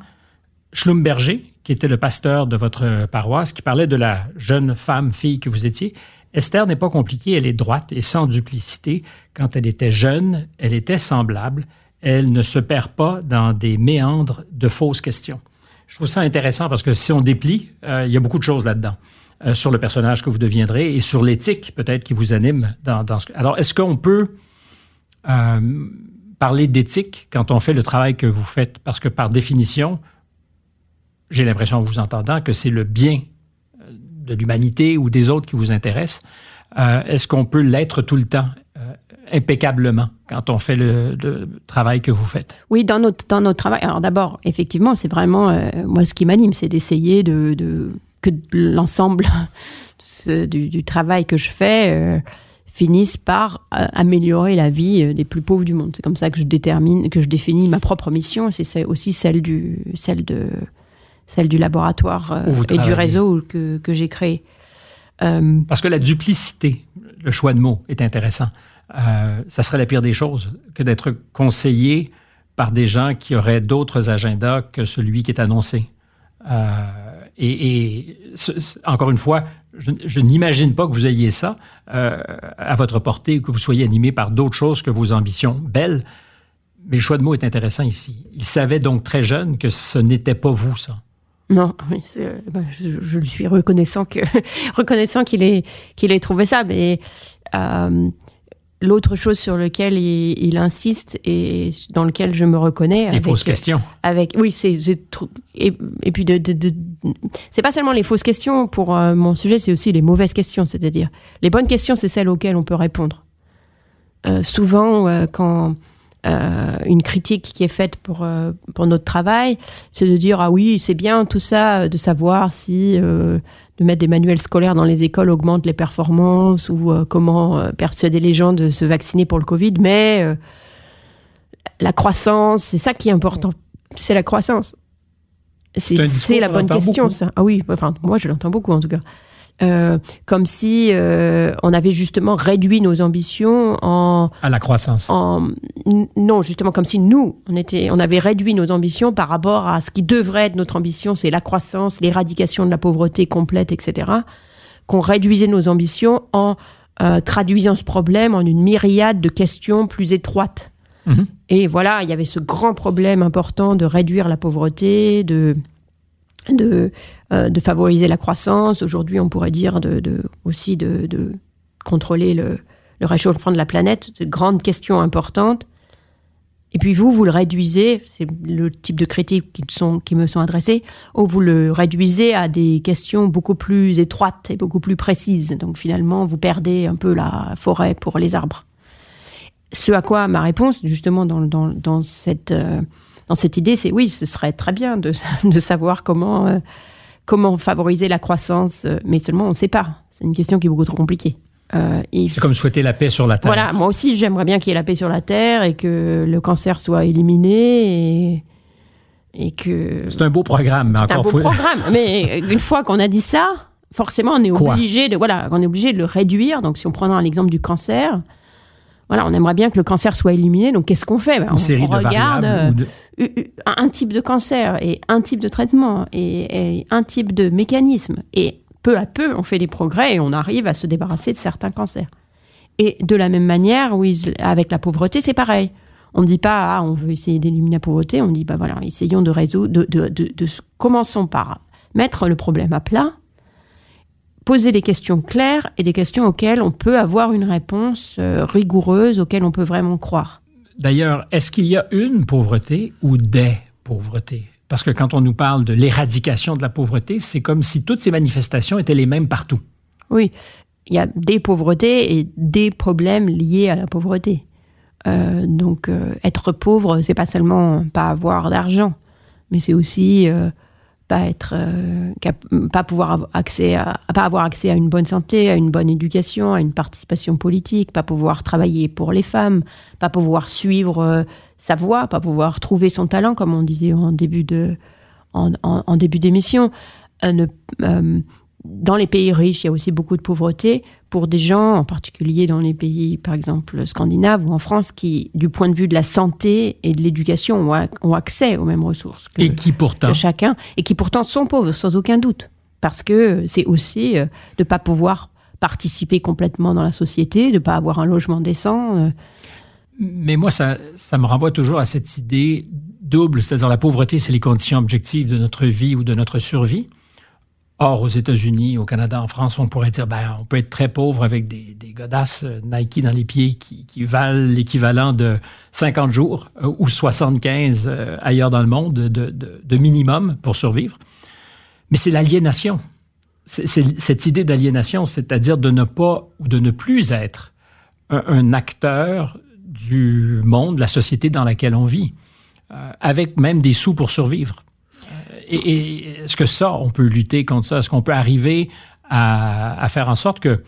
B: Schlumberger, qui était le pasteur de votre paroisse, qui parlait de la jeune femme, fille que vous étiez. Esther n'est pas compliquée, elle est droite et sans duplicité. Quand elle était jeune, elle était semblable elle ne se perd pas dans des méandres de fausses questions. Je trouve ça intéressant parce que si on déplie, euh, il y a beaucoup de choses là-dedans. Euh, sur le personnage que vous deviendrez et sur l'éthique peut-être qui vous anime dans. Alors, est-ce qu'on peut euh, parler d'éthique quand on fait le travail que vous faites? Parce que par définition, j'ai l'impression en vous entendant que c'est le bien de l'humanité ou des autres qui vous intéresse. est-ce qu'on peut l'être tout le temps? impeccablement quand on fait le, travail que vous faites?
A: Oui, dans notre, dans notre travail. Alors d'abord, effectivement, c'est vraiment, euh, moi, ce qui m'anime, c'est d'essayer de, de, que l'ensemble [LAUGHS] du, travail que je fais euh, finisse par euh, améliorer la vie des plus pauvres du monde. C'est comme ça que je détermine, que je définis ma propre mission. C'est aussi celle du, celle de, celle du laboratoire et du réseau que, que j'ai créé.
B: Parce que la duplicité, le choix de mots est intéressant. Euh, ça serait la pire des choses que d'être conseillé par des gens qui auraient d'autres agendas que celui qui est annoncé. Euh, et, encore une fois, je, n'imagine pas que vous ayez ça euh, à votre portée, que vous soyez animé par d'autres choses que vos ambitions belles. Mais le choix de mots est intéressant ici. Il savait donc très jeune que ce n'était pas vous, ça.
A: Non, oui, ben, je, je, suis reconnaissant que [LAUGHS] reconnaissant qu'il ait qu'il ait trouvé ça, mais euh, l'autre chose sur lequel il, il, insiste et dans lequel je me reconnais.
B: Les fausses questions.
A: Avec oui, c'est et, et puis de, de, de c'est pas seulement les fausses questions pour euh, mon sujet, c'est aussi les mauvaises questions, c'est-à-dire les bonnes questions, c'est celles auxquelles on peut répondre. Euh, souvent, euh, quand une critique qui est faite pour, pour notre travail, c'est de dire ah oui, c'est bien tout ça, de savoir si de mettre des manuels scolaires dans les écoles augmente les performances ou comment persuader les gens de se vacciner pour le Covid, mais la croissance, c'est ça qui est important, c'est la croissance. C'est la bonne question, ça. Ah oui, enfin, moi je l'entends beaucoup en tout cas. Euh, comme si euh, on avait justement réduit nos ambitions en
B: à la croissance.
A: En, non, justement comme si nous on était, on avait réduit nos ambitions par rapport à ce qui devrait être notre ambition, c'est la croissance, l'éradication de la pauvreté complète, etc. Qu'on réduisait nos ambitions en euh, traduisant ce problème en une myriade de questions plus étroites. Mm-hmm. Et voilà, il y avait ce grand problème important de réduire la pauvreté, de de, euh, de favoriser la croissance. Aujourd'hui, on pourrait dire de, de aussi de, de, contrôler le, le, réchauffement de la planète. C'est une grande question importante. Et puis vous, vous le réduisez, c'est le type de critiques qui, sont, qui me sont adressées, ou vous le réduisez à des questions beaucoup plus étroites et beaucoup plus précises. Donc finalement, vous perdez un peu la forêt pour les arbres. Ce à quoi ma réponse, justement, dans, dans, dans cette... Euh, dans cette idée, c'est oui, ce serait très bien de, [LAUGHS] de savoir comment, euh, comment favoriser la croissance, euh, mais seulement on ne sait pas. C'est une question qui est beaucoup trop compliquée.
B: Euh, c'est comme souhaiter la paix sur la Terre.
A: Voilà, moi aussi j'aimerais bien qu'il y ait la paix sur la Terre et que le cancer soit éliminé et, et que...
B: C'est un beau programme.
A: C'est un beau programme, [LAUGHS] mais une fois qu'on a dit ça, forcément on est obligé de voilà, on est obligé de le réduire. Donc si on prend l'exemple du cancer, voilà, on aimerait bien que le cancer soit éliminé. Donc, qu'est-ce qu'on fait?
B: Ben, on, regarde
A: euh, un type de cancer et un type de traitement et, un type de mécanisme. Et peu à peu, on fait des progrès et on arrive à se débarrasser de certains cancers. Et de la même manière, oui, avec la pauvreté, c'est pareil. On ne dit pas, ah, on veut essayer d'éliminer la pauvreté. On dit, bah voilà, essayons de résoudre, de, de, de, de commençons par mettre le problème à plat poser des questions claires et des questions auxquelles on peut avoir une réponse euh, rigoureuse, auxquelles on peut vraiment croire.
B: D'ailleurs, est-ce qu'il y a une pauvreté ou des pauvretés? Parce que quand on nous parle de l'éradication de la pauvreté, c'est comme si toutes ces manifestations étaient les mêmes partout.
A: Oui, il y a des pauvretés et des problèmes liés à la pauvreté. Euh, donc, euh, être pauvre, c'est pas seulement pas avoir d'argent, mais c'est aussi pas être euh, pas pouvoir avoir accès à, pas avoir accès à une bonne santé, à une bonne éducation, à une participation politique, pas pouvoir travailler pour les femmes, pas pouvoir suivre euh, sa voie, pas pouvoir trouver son talent comme on disait en début de en, début d'émission. Euh, dans les pays riches, il y a aussi beaucoup de pauvreté pour des gens, en particulier dans les pays, par exemple, scandinaves ou en France, qui, du point de vue de la santé et de l'éducation, ont, accès aux mêmes ressources que,
B: et qui pourtant,
A: chacun, et qui pourtant sont pauvres, sans aucun doute. Parce que c'est aussi euh, de ne pas pouvoir participer complètement dans la société, de ne pas avoir un logement décent. Euh.
B: Mais moi, ça, ça me renvoie toujours à cette idée double, c'est-à-dire la pauvreté, c'est les conditions objectives de notre vie ou de notre survie. Or, aux États-Unis, au Canada, en France, on pourrait dire, ben, on peut être très pauvre avec des, des godasses euh, Nike dans les pieds qui, qui valent l'équivalent de 50 jours euh, ou 75 euh, ailleurs dans le monde de, de, de minimum pour survivre. Mais c'est l'aliénation. C'est cette idée d'aliénation, c'est-à-dire de ne pas ou de ne plus être un, un, acteur du monde, de la société dans laquelle on vit, avec même des sous pour survivre et, est-ce que ça, on peut lutter contre ça? Est-ce qu'on peut arriver à, faire en sorte que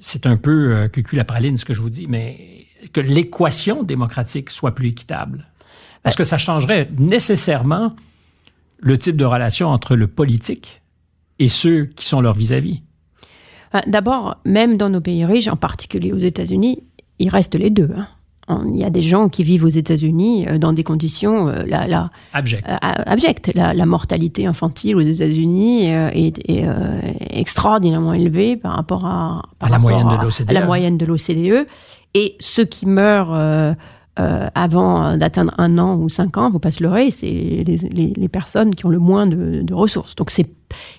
B: c'est un peu euh, cucul la praline, ce que je vous dis, mais que l'équation démocratique soit plus équitable? Parce que ça changerait nécessairement le type de relation entre le politique et ceux qui sont leurs vis-à-vis?
A: Euh, d'abord, même dans nos pays riches, en particulier aux États-Unis, il reste les deux. Hein. Il y a des gens qui vivent aux États-Unis euh, dans des conditions
B: euh, la, la, abjectes.
A: Euh, abjectes. La, mortalité infantile aux États-Unis est, extraordinairement élevée par rapport à,
B: la, moyenne de l'OCDE.
A: la moyenne de l'OCDE. Et ceux qui meurent avant d'atteindre un an ou cinq ans, faut pas se leurrer, c'est les, personnes qui ont le moins de, ressources. Donc c'est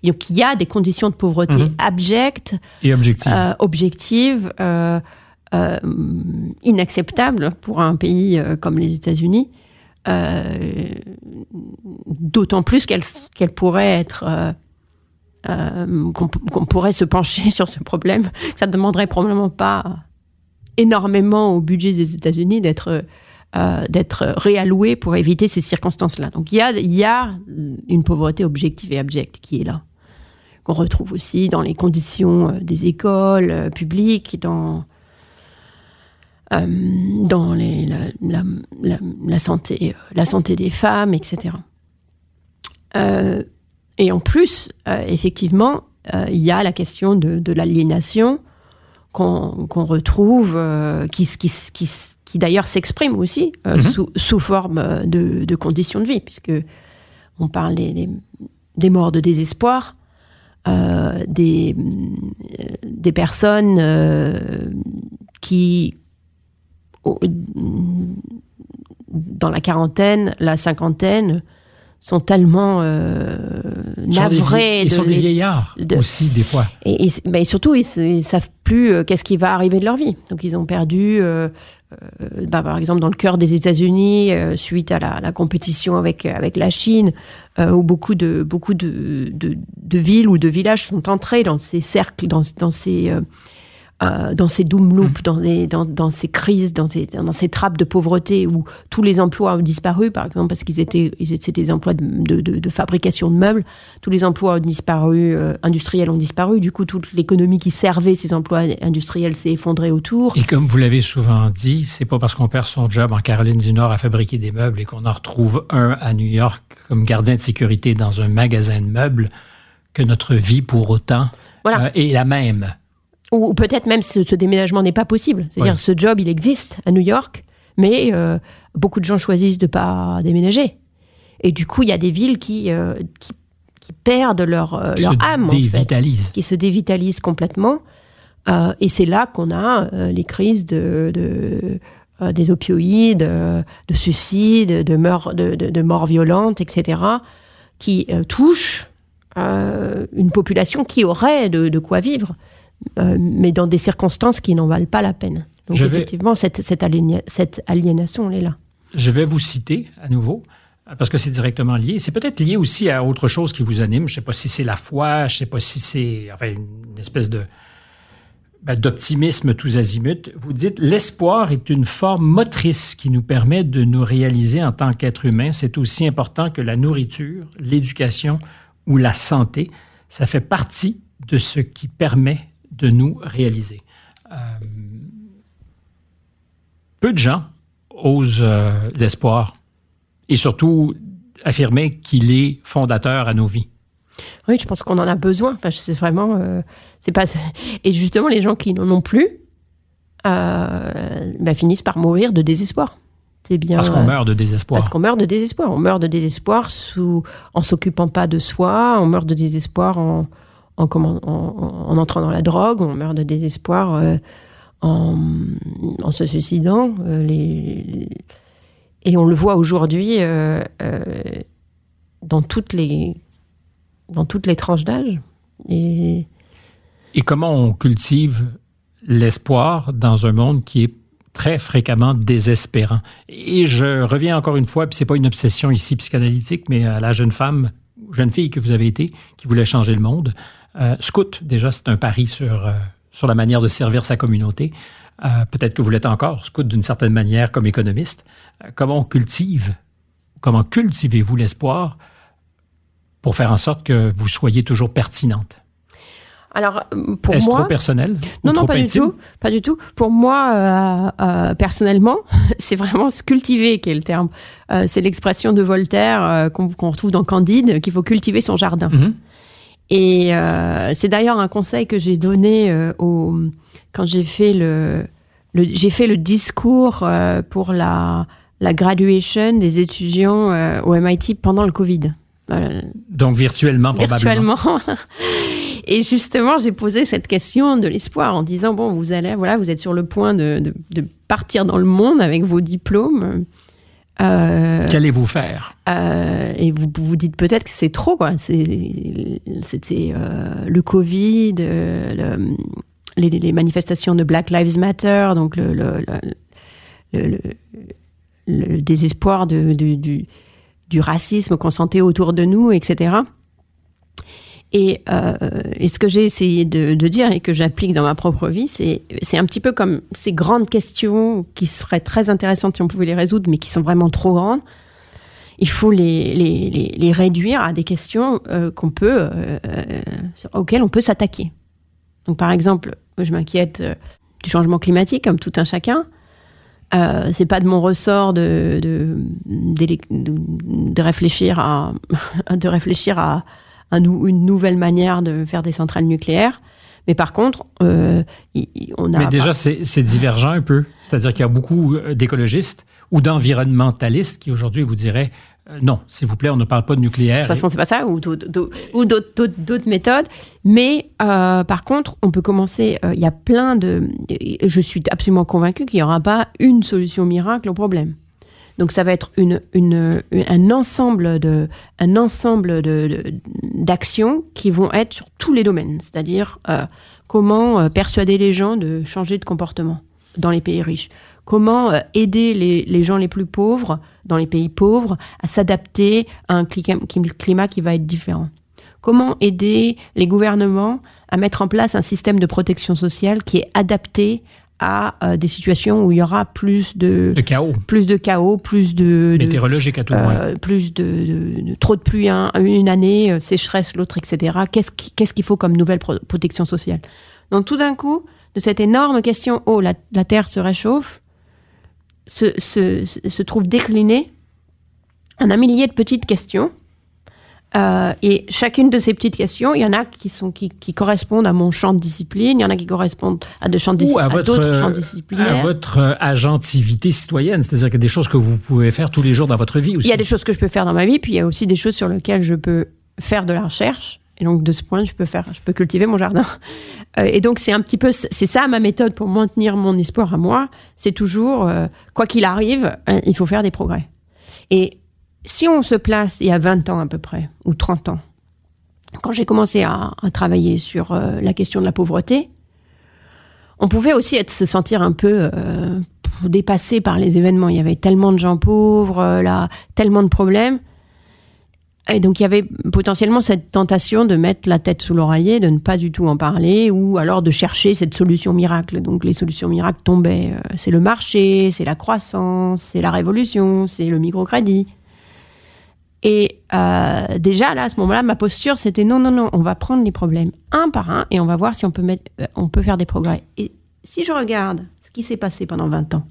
A: donc il y a des conditions de pauvreté mhm. abjectes
B: et objectives,
A: objectives inacceptables pour un pays comme les États-Unis. D'autant plus qu'elle qu'elle pourrait être euh, qu'on pourrait se pencher [LAUGHS] sur ce problème. Ça ne demanderait probablement pas énormément au budget des États-Unis d'être euh, d'être réalloué pour éviter ces circonstances-là. Donc il y a, y a une pauvreté objective et abjecte qui est là, qu'on retrouve aussi dans les conditions euh, des écoles publiques, dans dans les, la, la, la, santé, la santé des femmes, etc. Euh, et en plus, euh, effectivement, euh, il y a la question de, l'aliénation qu'on retrouve, euh, qui, qui, qui, qui d'ailleurs s'exprime aussi mhm. sous, sous, forme de, de, conditions de vie, puisque on parle des, des, morts de désespoir, des, des personnes qui, dans la quarantaine, la cinquantaine, sont tellement euh, navrés.
B: Ils sont des, vieillards aussi, des fois.
A: Et, ben, surtout, ils ne savent plus euh, qu'est-ce qui va arriver de leur vie. Donc, ils ont perdu, euh, euh bah, par exemple, dans le cœur des États-Unis, euh, suite à la, la, compétition avec, avec la Chine, où beaucoup, de, beaucoup de, de, villes ou de villages sont entrés dans ces cercles, dans, dans ces euh, dans ces doom loops, mm. dans, dans, ces crises, dans ces, dans ces trappes de pauvreté où tous les emplois ont disparu, par exemple, parce qu'ils étaient, c'était des emplois de, de, fabrication de meubles, tous les emplois ont disparu, euh, industriels ont disparu, du coup, toute l'économie qui servait ces emplois industriels s'est effondrée autour.
B: Et comme vous l'avez souvent dit, c'est pas parce qu'on perd son job en Caroline du Nord à fabriquer des meubles et qu'on en retrouve un à New York comme gardien de sécurité dans un magasin de meubles que notre vie pour autant euh, est la même
A: ou, peut-être même ce, ce déménagement n'est pas possible. C'est-à-dire ce job, il existe à New York, mais euh, beaucoup de gens choisissent de pas déménager. Et du coup, il y a des villes qui, euh, qui, perdent leur, euh, leur âme, qui se dévitalisent complètement. et c'est là qu'on a les crises de, de des opioïdes, de suicides, de, de, de, morts violentes, etc., qui touchent une population qui aurait de quoi vivre. Euh, mais dans des circonstances qui n'en valent pas la peine. Donc effectivement, cette, cette, aliénation, elle est là.
B: Je vais vous citer à nouveau, parce que c'est directement lié. C'est peut-être lié aussi à autre chose qui vous anime. Je ne sais pas si c'est la foi, je ne sais pas si c'est enfin, une espèce de ben, d'optimisme tous azimuts. Vous dites l'espoir est une forme motrice qui nous permet de nous réaliser en tant qu'être humain. C'est aussi important que la nourriture, l'éducation ou la santé. Ça fait partie de ce qui permet de nous réaliser. Euh, peu de gens osent euh, l'espoir et surtout affirmer qu'il est fondateur à nos vies.
A: Oui, je pense qu'on en a besoin. Enfin, c'est vraiment, euh, c'est pas. Et justement, les gens qui n'en ont plus bah, finissent par mourir de désespoir.
B: C'est bien. Parce qu'on meurt de désespoir.
A: Parce qu'on meurt de désespoir. On meurt de désespoir sous, en s'occupant pas de soi. On meurt de désespoir en, en, en, entrant dans la drogue, on meurt de désespoir euh, en, se suicidant. Euh, et on le voit aujourd'hui euh, dans, toutes les, dans toutes les tranches d'âge. Et,
B: et comment on cultive l'espoir dans un monde qui est très fréquemment désespérant? Et je reviens encore une fois, puis c'est pas une obsession ici psychanalytique, mais à la jeune femme, jeune fille que vous avez été, qui voulait changer le monde. Euh, scout, déjà, c'est un pari sur, euh, sur la manière de servir sa communauté. Euh, peut-être que vous l'êtes encore, scout d'une certaine manière comme économiste. comment on cultive, comment cultivez-vous l'espoir pour faire en sorte que vous soyez toujours pertinente?
A: Alors pour Est-ce
B: trop personnel
A: Non, non, pas du tout, pas du tout. Pour moi, personnellement, [LAUGHS] c'est vraiment se cultiver qui est le terme. c'est l'expression de Voltaire qu'on retrouve dans Candide, qu'il faut cultiver son jardin. Mm-hmm. Et euh, c'est d'ailleurs un conseil que j'ai donné euh, au, quand j'ai fait le, le j'ai fait le discours euh, pour la, la graduation des étudiants euh, au MIT pendant le Covid.
B: Donc virtuellement, probablement.
A: Virtuellement. [LAUGHS] Et justement, j'ai posé cette question de l'espoir en disant bon, vous allez, voilà, vous êtes sur le point de, de, de partir dans le monde avec vos diplômes.
B: Euh, Qu'allez-vous faire?
A: euh, Et vous vous dites peut-être que c'est trop, quoi. C'était euh, le Covid, le, les, manifestations de Black Lives Matter, donc le, le, le désespoir de, du, du, racisme qu'on sentait autour de nous, etc. Et, euh, et, ce que j'ai essayé de, dire et que j'applique dans ma propre vie, c'est, c'est un petit peu comme ces grandes questions qui seraient très intéressantes si on pouvait les résoudre, mais qui sont vraiment trop grandes. Il faut les, les, les, réduire à des questions euh, qu'on peut, euh, auxquelles on peut s'attaquer. Donc, par exemple, je m'inquiète du changement climatique, comme tout un chacun. Euh, c'est pas de mon ressort de, de, de, réfléchir à, [LAUGHS] de réfléchir à, une nouvelle manière de faire des centrales nucléaires. Mais par contre, euh, on a.
B: Mais déjà, c'est divergent un peu. C'est-à-dire qu'il y a beaucoup euh, d'écologistes ou d'environnementalistes qui aujourd'hui vous diraient euh, non, s'il vous plaît, on ne parle pas de nucléaire. De
A: toute façon, c'est pas ça, ou d'autres méthodes. Mais euh, par contre, on peut commencer. Il y a plein de. Je suis absolument convaincue qu'il n'y aura pas une solution miracle au problème. Donc ça va être un ensemble d'actions qui vont être sur tous les domaines, c'est-à-dire comment persuader les gens de changer de comportement dans les pays riches, comment aider les, les gens les plus pauvres dans les pays pauvres à s'adapter à un climat qui va être différent. Comment aider les gouvernements à mettre en place un système de protection sociale qui est adapté à euh, des situations où il y aura plus de,
B: chaos,
A: plus de chaos, plus de
B: météorologique à tout le moins,
A: euh, plus de, trop de pluie une année, euh, sécheresse l'autre, etc. Qu'est-ce qu'il faut comme nouvelle protection sociale? Donc tout d'un coup, de cette énorme question, oh la, la Terre se réchauffe, se, se, se trouve décliné en un millier de petites questions. Euh, et chacune de ces petites questions, il y en a qui, sont, qui, qui, correspondent à mon champ de discipline, il y en a qui correspondent à, de champs de
B: à, d'autres champs disciplinaires. À votre euh, agentivité citoyenne, c'est-à-dire qu'il y a des choses que vous pouvez faire tous les jours dans votre vie aussi.
A: Il y a des choses que je peux faire dans ma vie, puis il y a aussi des choses sur lesquelles je peux faire de la recherche. Et donc, de ce point, je peux faire, je peux cultiver mon jardin. [LAUGHS] Euh, et donc, c'est un petit peu, c'est ça ma méthode pour maintenir mon espoir à moi. C'est toujours, euh, quoi qu'il arrive, il faut faire des progrès. Et si on se place il y a 20 ans à peu près, ou 30 ans, quand j'ai commencé à, travailler sur euh, la question de la pauvreté, on pouvait aussi se sentir un peu dépassé par les événements. Il y avait tellement de gens pauvres, là, tellement de problèmes. Et donc il y avait potentiellement cette tentation de mettre la tête sous l'oreiller, de ne pas du tout en parler, ou alors de chercher cette solution miracle. Donc les solutions miracles tombaient. Euh, c'est le marché, c'est la croissance, c'est la révolution, c'est le microcrédit. Et euh, déjà là, à ce moment-là, ma posture, c'était non, non, non, on va prendre les problèmes un par un et on va voir si on peut, mettre, euh, on peut faire des progrès. Et si je regarde ce qui s'est passé pendant 20 ans,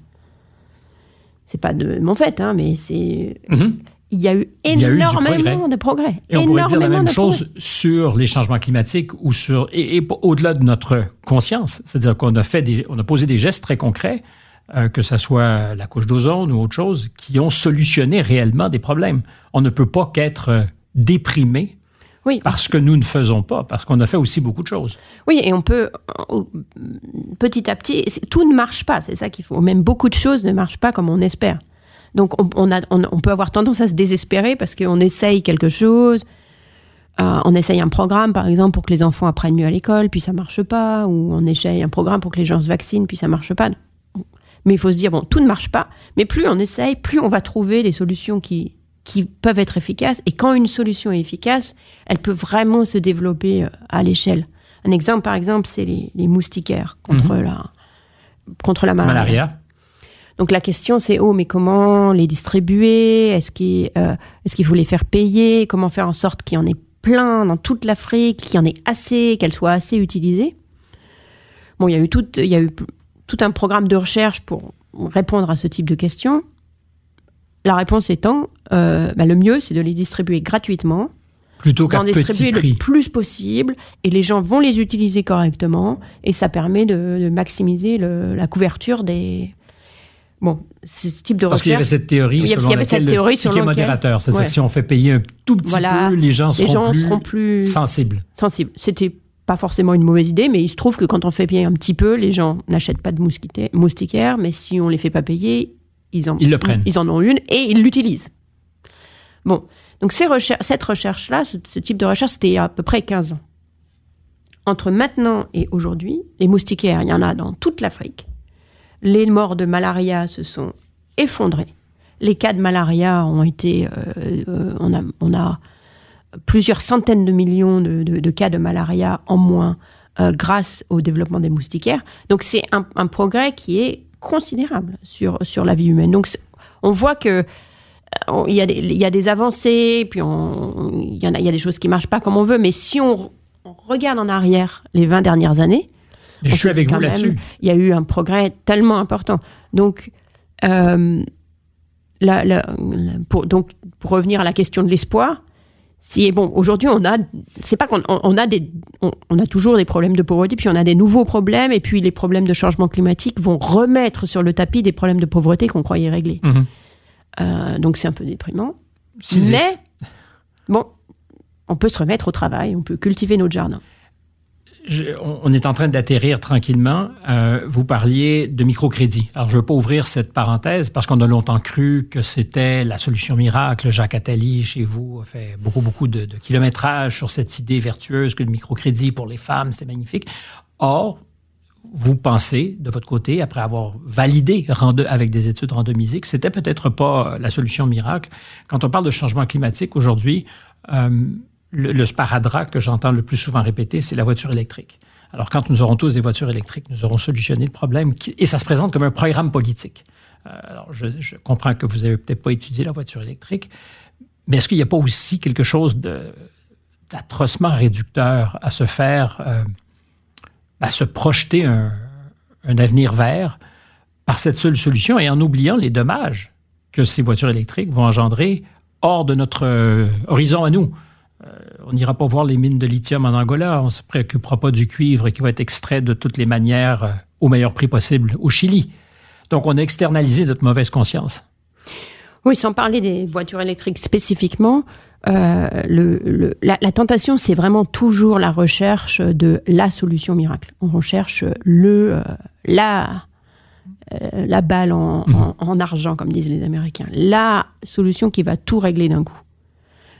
A: c'est pas de mon fait, hein, mais c'est... Mm-hmm il y a eu énormément de progrès.
B: Et on pourrait dire la même chose sur les changements climatiques ou sur et, au-delà de notre conscience, c'est-à-dire qu'on a fait des, on a posé des gestes très concrets, euh, que ce soit la couche d'ozone ou autre chose, qui ont solutionné réellement des problèmes. On ne peut pas qu'être euh, déprimé oui. Parce que nous ne faisons pas, parce qu'on a fait aussi beaucoup de choses.
A: Oui, et on peut, petit à petit, tout ne marche pas, c'est ça qu'il faut. Même beaucoup de choses ne marchent pas comme on espère. Donc on, a, on, peut avoir tendance à se désespérer parce qu'on essaye quelque chose, euh, on essaye un programme par exemple pour que les enfants apprennent mieux à l'école, puis ça marche pas, ou on essaye un programme pour que les gens se vaccinent, puis ça marche pas. Mais il faut se dire, bon, tout ne marche pas, mais plus on essaye, plus on va trouver des solutions qui, qui peuvent être efficaces. Et quand une solution est efficace, elle peut vraiment se développer euh, à l'échelle. Un exemple, par exemple, c'est les, moustiquaires contre, mhm. la, contre la malaria. Donc la question c'est oh mais comment les distribuer? Est-ce qu'il euh, est-ce qu'il faut les faire payer? Comment faire en sorte qu'il y en ait plein dans toute l'Afrique, qu'il y en ait assez, qu'elles soient assez utilisées? Bon, il y a eu tout il y a eu tout un programme de recherche pour répondre à ce type de questions. La réponse étant euh, bah, le mieux c'est de les distribuer gratuitement
B: plutôt qu'à
A: distribuer le plus possible et les gens vont les utiliser correctement et ça permet de, maximiser la couverture des, Bon, ce type de
B: Parce qu'il y avait cette théorie il y avait, cette théorie le modérateur. C'est-à-dire que si on fait payer un tout petit peu, les gens seront, plus, sensibles.
A: Sensibles. C'était pas forcément une mauvaise idée, mais il se trouve que quand on fait payer un petit peu, les gens n'achètent pas de moustiquaires, mais si on les fait pas payer, ils en,
B: ils le prennent.
A: Ils en ont une et ils l'utilisent. Bon, donc ces cette recherche-là, ce, type de recherche, c'était il y a à peu près 15 ans. Entre maintenant et aujourd'hui, les moustiquaires, il y en a dans toute l'Afrique. Les morts de malaria se sont effondrés. Les cas de malaria ont été... Euh, euh, on, a, on a plusieurs centaines de millions de, cas de malaria en moins euh, grâce au développement des moustiquaires. Donc c'est un, progrès qui est considérable sur, sur la vie humaine. Donc on voit que euh, il y, a des, il y, a des avancées, puis il, y en a, il y a des choses qui marchent pas comme on veut, mais si on, regarde en arrière les 20 dernières années,
B: je suis avec vous là-dessus.
A: Il y a eu un progrès tellement important. Donc, euh, pour, donc, pour revenir à la question de l'espoir, si bon, aujourd'hui on a, c'est pas qu'on on a des, on, a toujours des problèmes de pauvreté, puis on a des nouveaux problèmes, et puis les problèmes de changement climatique vont remettre sur le tapis des problèmes de pauvreté qu'on croyait régler. Mhm. Euh, donc c'est un peu déprimant. Mais bon, on peut se remettre au travail, on peut cultiver notre jardin
B: on est en train d'atterrir tranquillement. Euh, vous parliez de microcrédit. Alors, je ne veux pas ouvrir cette parenthèse parce qu'on a longtemps cru que c'était la solution miracle. Jacques Attali, chez vous, a fait beaucoup, beaucoup de, kilométrage sur cette idée vertueuse que le microcrédit pour les femmes, c'était magnifique. Or, vous pensez, de votre côté, après avoir validé avec des études randomisées, que c'était peut-être pas la solution miracle. Quand on parle de changement climatique aujourd'hui, euh, le, sparadrap que j'entends le plus souvent répéter, c'est la voiture électrique. Alors, quand nous aurons tous des voitures électriques, nous aurons solutionné le problème et ça se présente comme un programme politique. Euh, alors, je, comprends que vous n'avez peut-être pas étudié la voiture électrique, mais est-ce qu'il n'y a pas aussi quelque chose d'atrocement réducteur à se faire, euh, à se projeter un, un avenir vert par cette seule solution et en oubliant les dommages que ces voitures électriques vont engendrer hors de notre euh, horizon à nous? Euh, on n'ira pas voir les mines de lithium en Angola, on ne se préoccupera pas du cuivre qui va être extrait de toutes les manières euh, au meilleur prix possible au Chili. Donc on a externalisé notre mauvaise conscience.
A: Oui, sans parler des voitures électriques spécifiquement, euh, la, tentation, c'est vraiment toujours la recherche de la solution miracle. On recherche le, la, la balle en, mhm. en, argent, comme disent les Américains. La solution qui va tout régler d'un coup.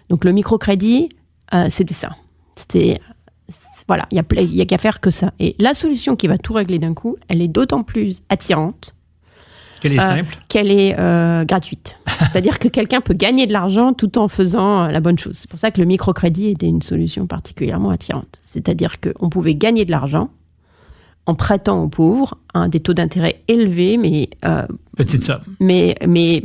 A: Donc le microcrédit, euh, c'était ça. C'était voilà, il n'y a, a qu'à faire que ça. Et la solution qui va tout régler d'un coup, elle est d'autant plus attirante.
B: Qu'elle est euh, simple.
A: Qu'elle est euh, gratuite. [LAUGHS] C'est-à-dire que quelqu'un peut gagner de l'argent tout en faisant la bonne chose. C'est pour ça que le microcrédit était une solution particulièrement attirante. C'est-à-dire qu'on pouvait gagner de l'argent en prêtant aux pauvres des taux d'intérêt élevés, mais
B: petite somme.
A: Mais mais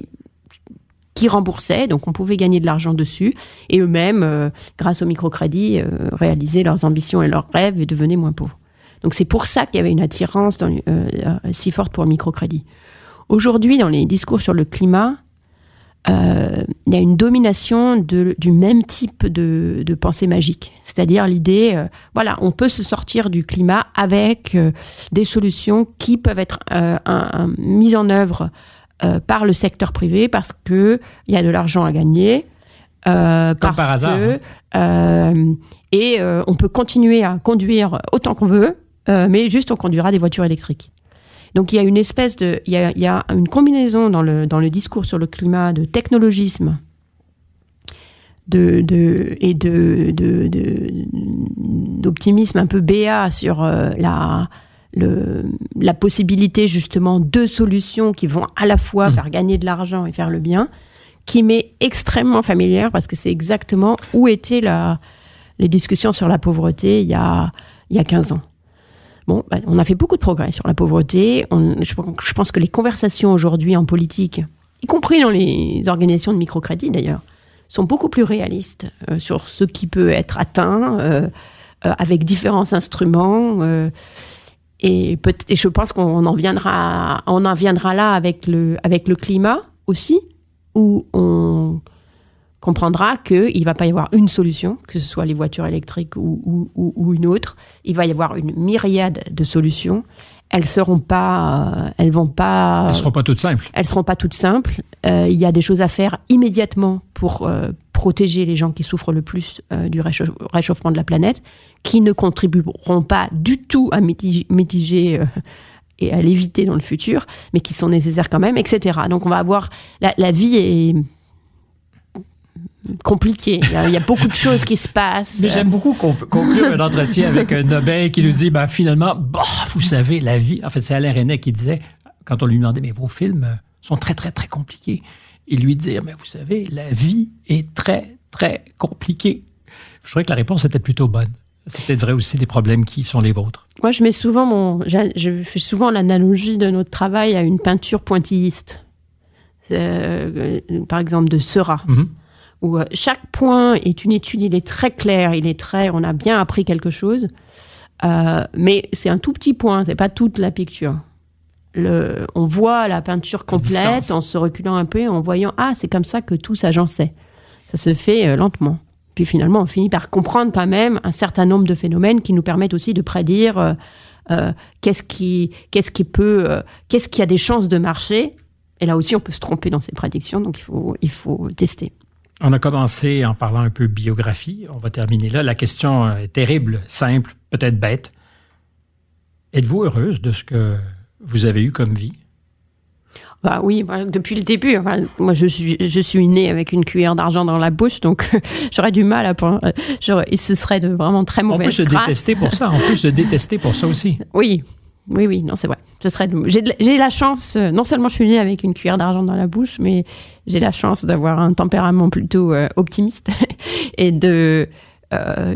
A: qui remboursaient, donc on pouvait gagner de l'argent dessus, et eux-mêmes, euh, grâce au microcrédit, euh, réaliser leurs ambitions et leurs rêves et devenaient moins pauvres. Donc c'est pour ça qu'il y avait une attirance euh, si forte pour le microcrédit. Aujourd'hui, dans les discours sur le climat, il y a une domination du même type de, pensée magique, c'est-à-dire l'idée, voilà, on peut se sortir du climat avec des solutions qui peuvent être mises en œuvre euh, par le secteur privé parce que il y a de l'argent à gagner.
B: Euh, Comme par hasard.
A: Hein. Euh, et on peut continuer à conduire autant qu'on veut, mais juste on conduira des voitures électriques. Donc il y a une espèce de, il y a, il y a une combinaison dans le dans le discours sur le climat de technologisme de, de, et de, d'optimisme un peu béat sur la, le, la possibilité justement de solutions qui vont à la fois mmh. faire gagner de l'argent et faire le bien, qui m'est extrêmement familière parce que c'est exactement où étaient la, les discussions sur la pauvreté il y a, il y a 15 ans. Bon, bah, on a fait beaucoup de progrès sur la pauvreté. je, pense que les conversations aujourd'hui en politique, y compris dans les organisations de microcrédit d'ailleurs, sont beaucoup plus réalistes euh, sur ce qui peut être atteint euh, euh, avec différents instruments. Et, peut et je pense qu'on en viendra, on en viendra là avec le, avec le climat aussi, où on comprendra qu'il ne va pas y avoir une solution, que ce soit les voitures électriques ou, ou, ou une autre. Il va y avoir une myriade de solutions. Elles seront pas, euh, elles vont pas.
B: Elles seront pas toutes simples.
A: Elles seront pas toutes simples. Euh, il y a des choses à faire immédiatement pour euh, protéger les gens qui souffrent le plus euh, du réchauffement de la planète, qui ne contribueront pas du tout à mitiger, euh, et à l'éviter dans le futur, mais qui sont nécessaires quand même, etc. Donc on va avoir la, vie est compliquée. Il y, a, beaucoup de choses qui se passent.
B: Mais j'aime beaucoup conclure un entretien avec un Nobel qui nous dit, ben, finalement, bah, vous savez, la vie. En fait, c'est Alain René qui disait, quand on lui demandait, mais vos films sont très, très, très compliqués et lui dire, mais vous savez, la vie est très, très compliquée. Je trouvais que la réponse était plutôt bonne. C'est peut-être vrai aussi des problèmes qui sont les vôtres.
A: Moi, je mets souvent mon, je fais souvent l'analogie de notre travail à une peinture pointilliste. Euh, par exemple, de Seurat. Mhm. Où euh, chaque point est une étude, il est très clair, il est très, on a bien appris quelque chose, euh, mais c'est un tout petit point, c'est pas toute la picture le, on voit la peinture complète en se reculant un peu, en voyant ah c'est comme ça que tout s'agençait. Ça se fait euh, lentement. Puis finalement on finit par comprendre quand même un certain nombre de phénomènes qui nous permettent aussi de prédire euh, euh, qu'est-ce qui qu'est-ce qui peut qu'est-ce qui a des chances de marcher. Et là aussi on peut se tromper dans ces prédictions, donc il faut il faut tester.
B: On a commencé en parlant un peu biographie. On va terminer là. La question est terrible, simple, peut-être bête. Êtes-vous heureuse de ce que vous avez eu comme vie?
A: Bah oui, depuis le début. moi, je suis, je suis née avec une cuillère d'argent dans la bouche, donc [LAUGHS] j'aurais du mal à. et ce serait de vraiment très mauvais.
B: On peut se détester pour ça. On peut se détester pour ça aussi. [LAUGHS]
A: Oui, oui, oui. Non, c'est vrai. Ce serait. J'ai la chance. Euh, non seulement je suis née avec une cuillère d'argent dans la bouche, mais j'ai la chance d'avoir un tempérament plutôt euh, optimiste [LAUGHS] et de. Euh,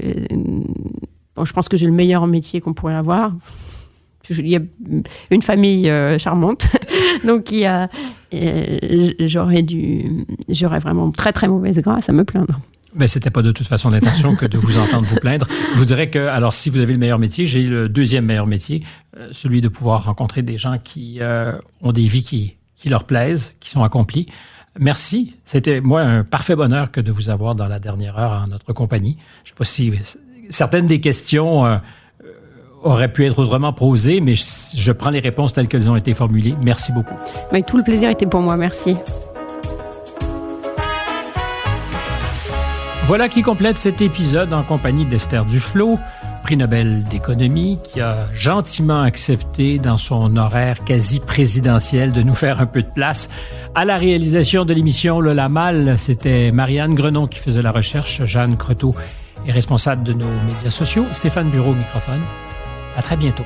A: bon, je pense que j'ai le meilleur métier qu'on pourrait avoir il y a une famille euh, charmante, [LAUGHS] donc il y a, j'aurais dû, j'aurais vraiment très très mauvaise grâce à me plaindre.
B: Mais c'était pas de toute façon l'intention que de vous entendre vous plaindre. Je vous dirais que, alors, si vous avez le meilleur métier, j'ai le deuxième meilleur métier, euh, celui de pouvoir rencontrer des gens qui euh, ont des vies qui, leur plaisent, qui sont accomplies. Merci. C'était, moi, un parfait bonheur que de vous avoir dans la dernière heure en notre compagnie. Je sais pas si certaines des questions aurait pu être autrement posé, mais je, prends les réponses telles qu'elles ont été formulées. Merci beaucoup.
A: Mais tout le plaisir était pour moi. Merci.
B: Voilà qui complète cet épisode en compagnie d'Esther Duflo, prix Nobel d'économie, qui a gentiment accepté dans son horaire quasi présidentiel de nous faire un peu de place. À la réalisation de l'émission Lola Mal, c'était Marianne Grenon qui faisait la recherche, Jeanne Croteau est responsable de nos médias sociaux, Stéphane Bureau au microphone. À très bientôt.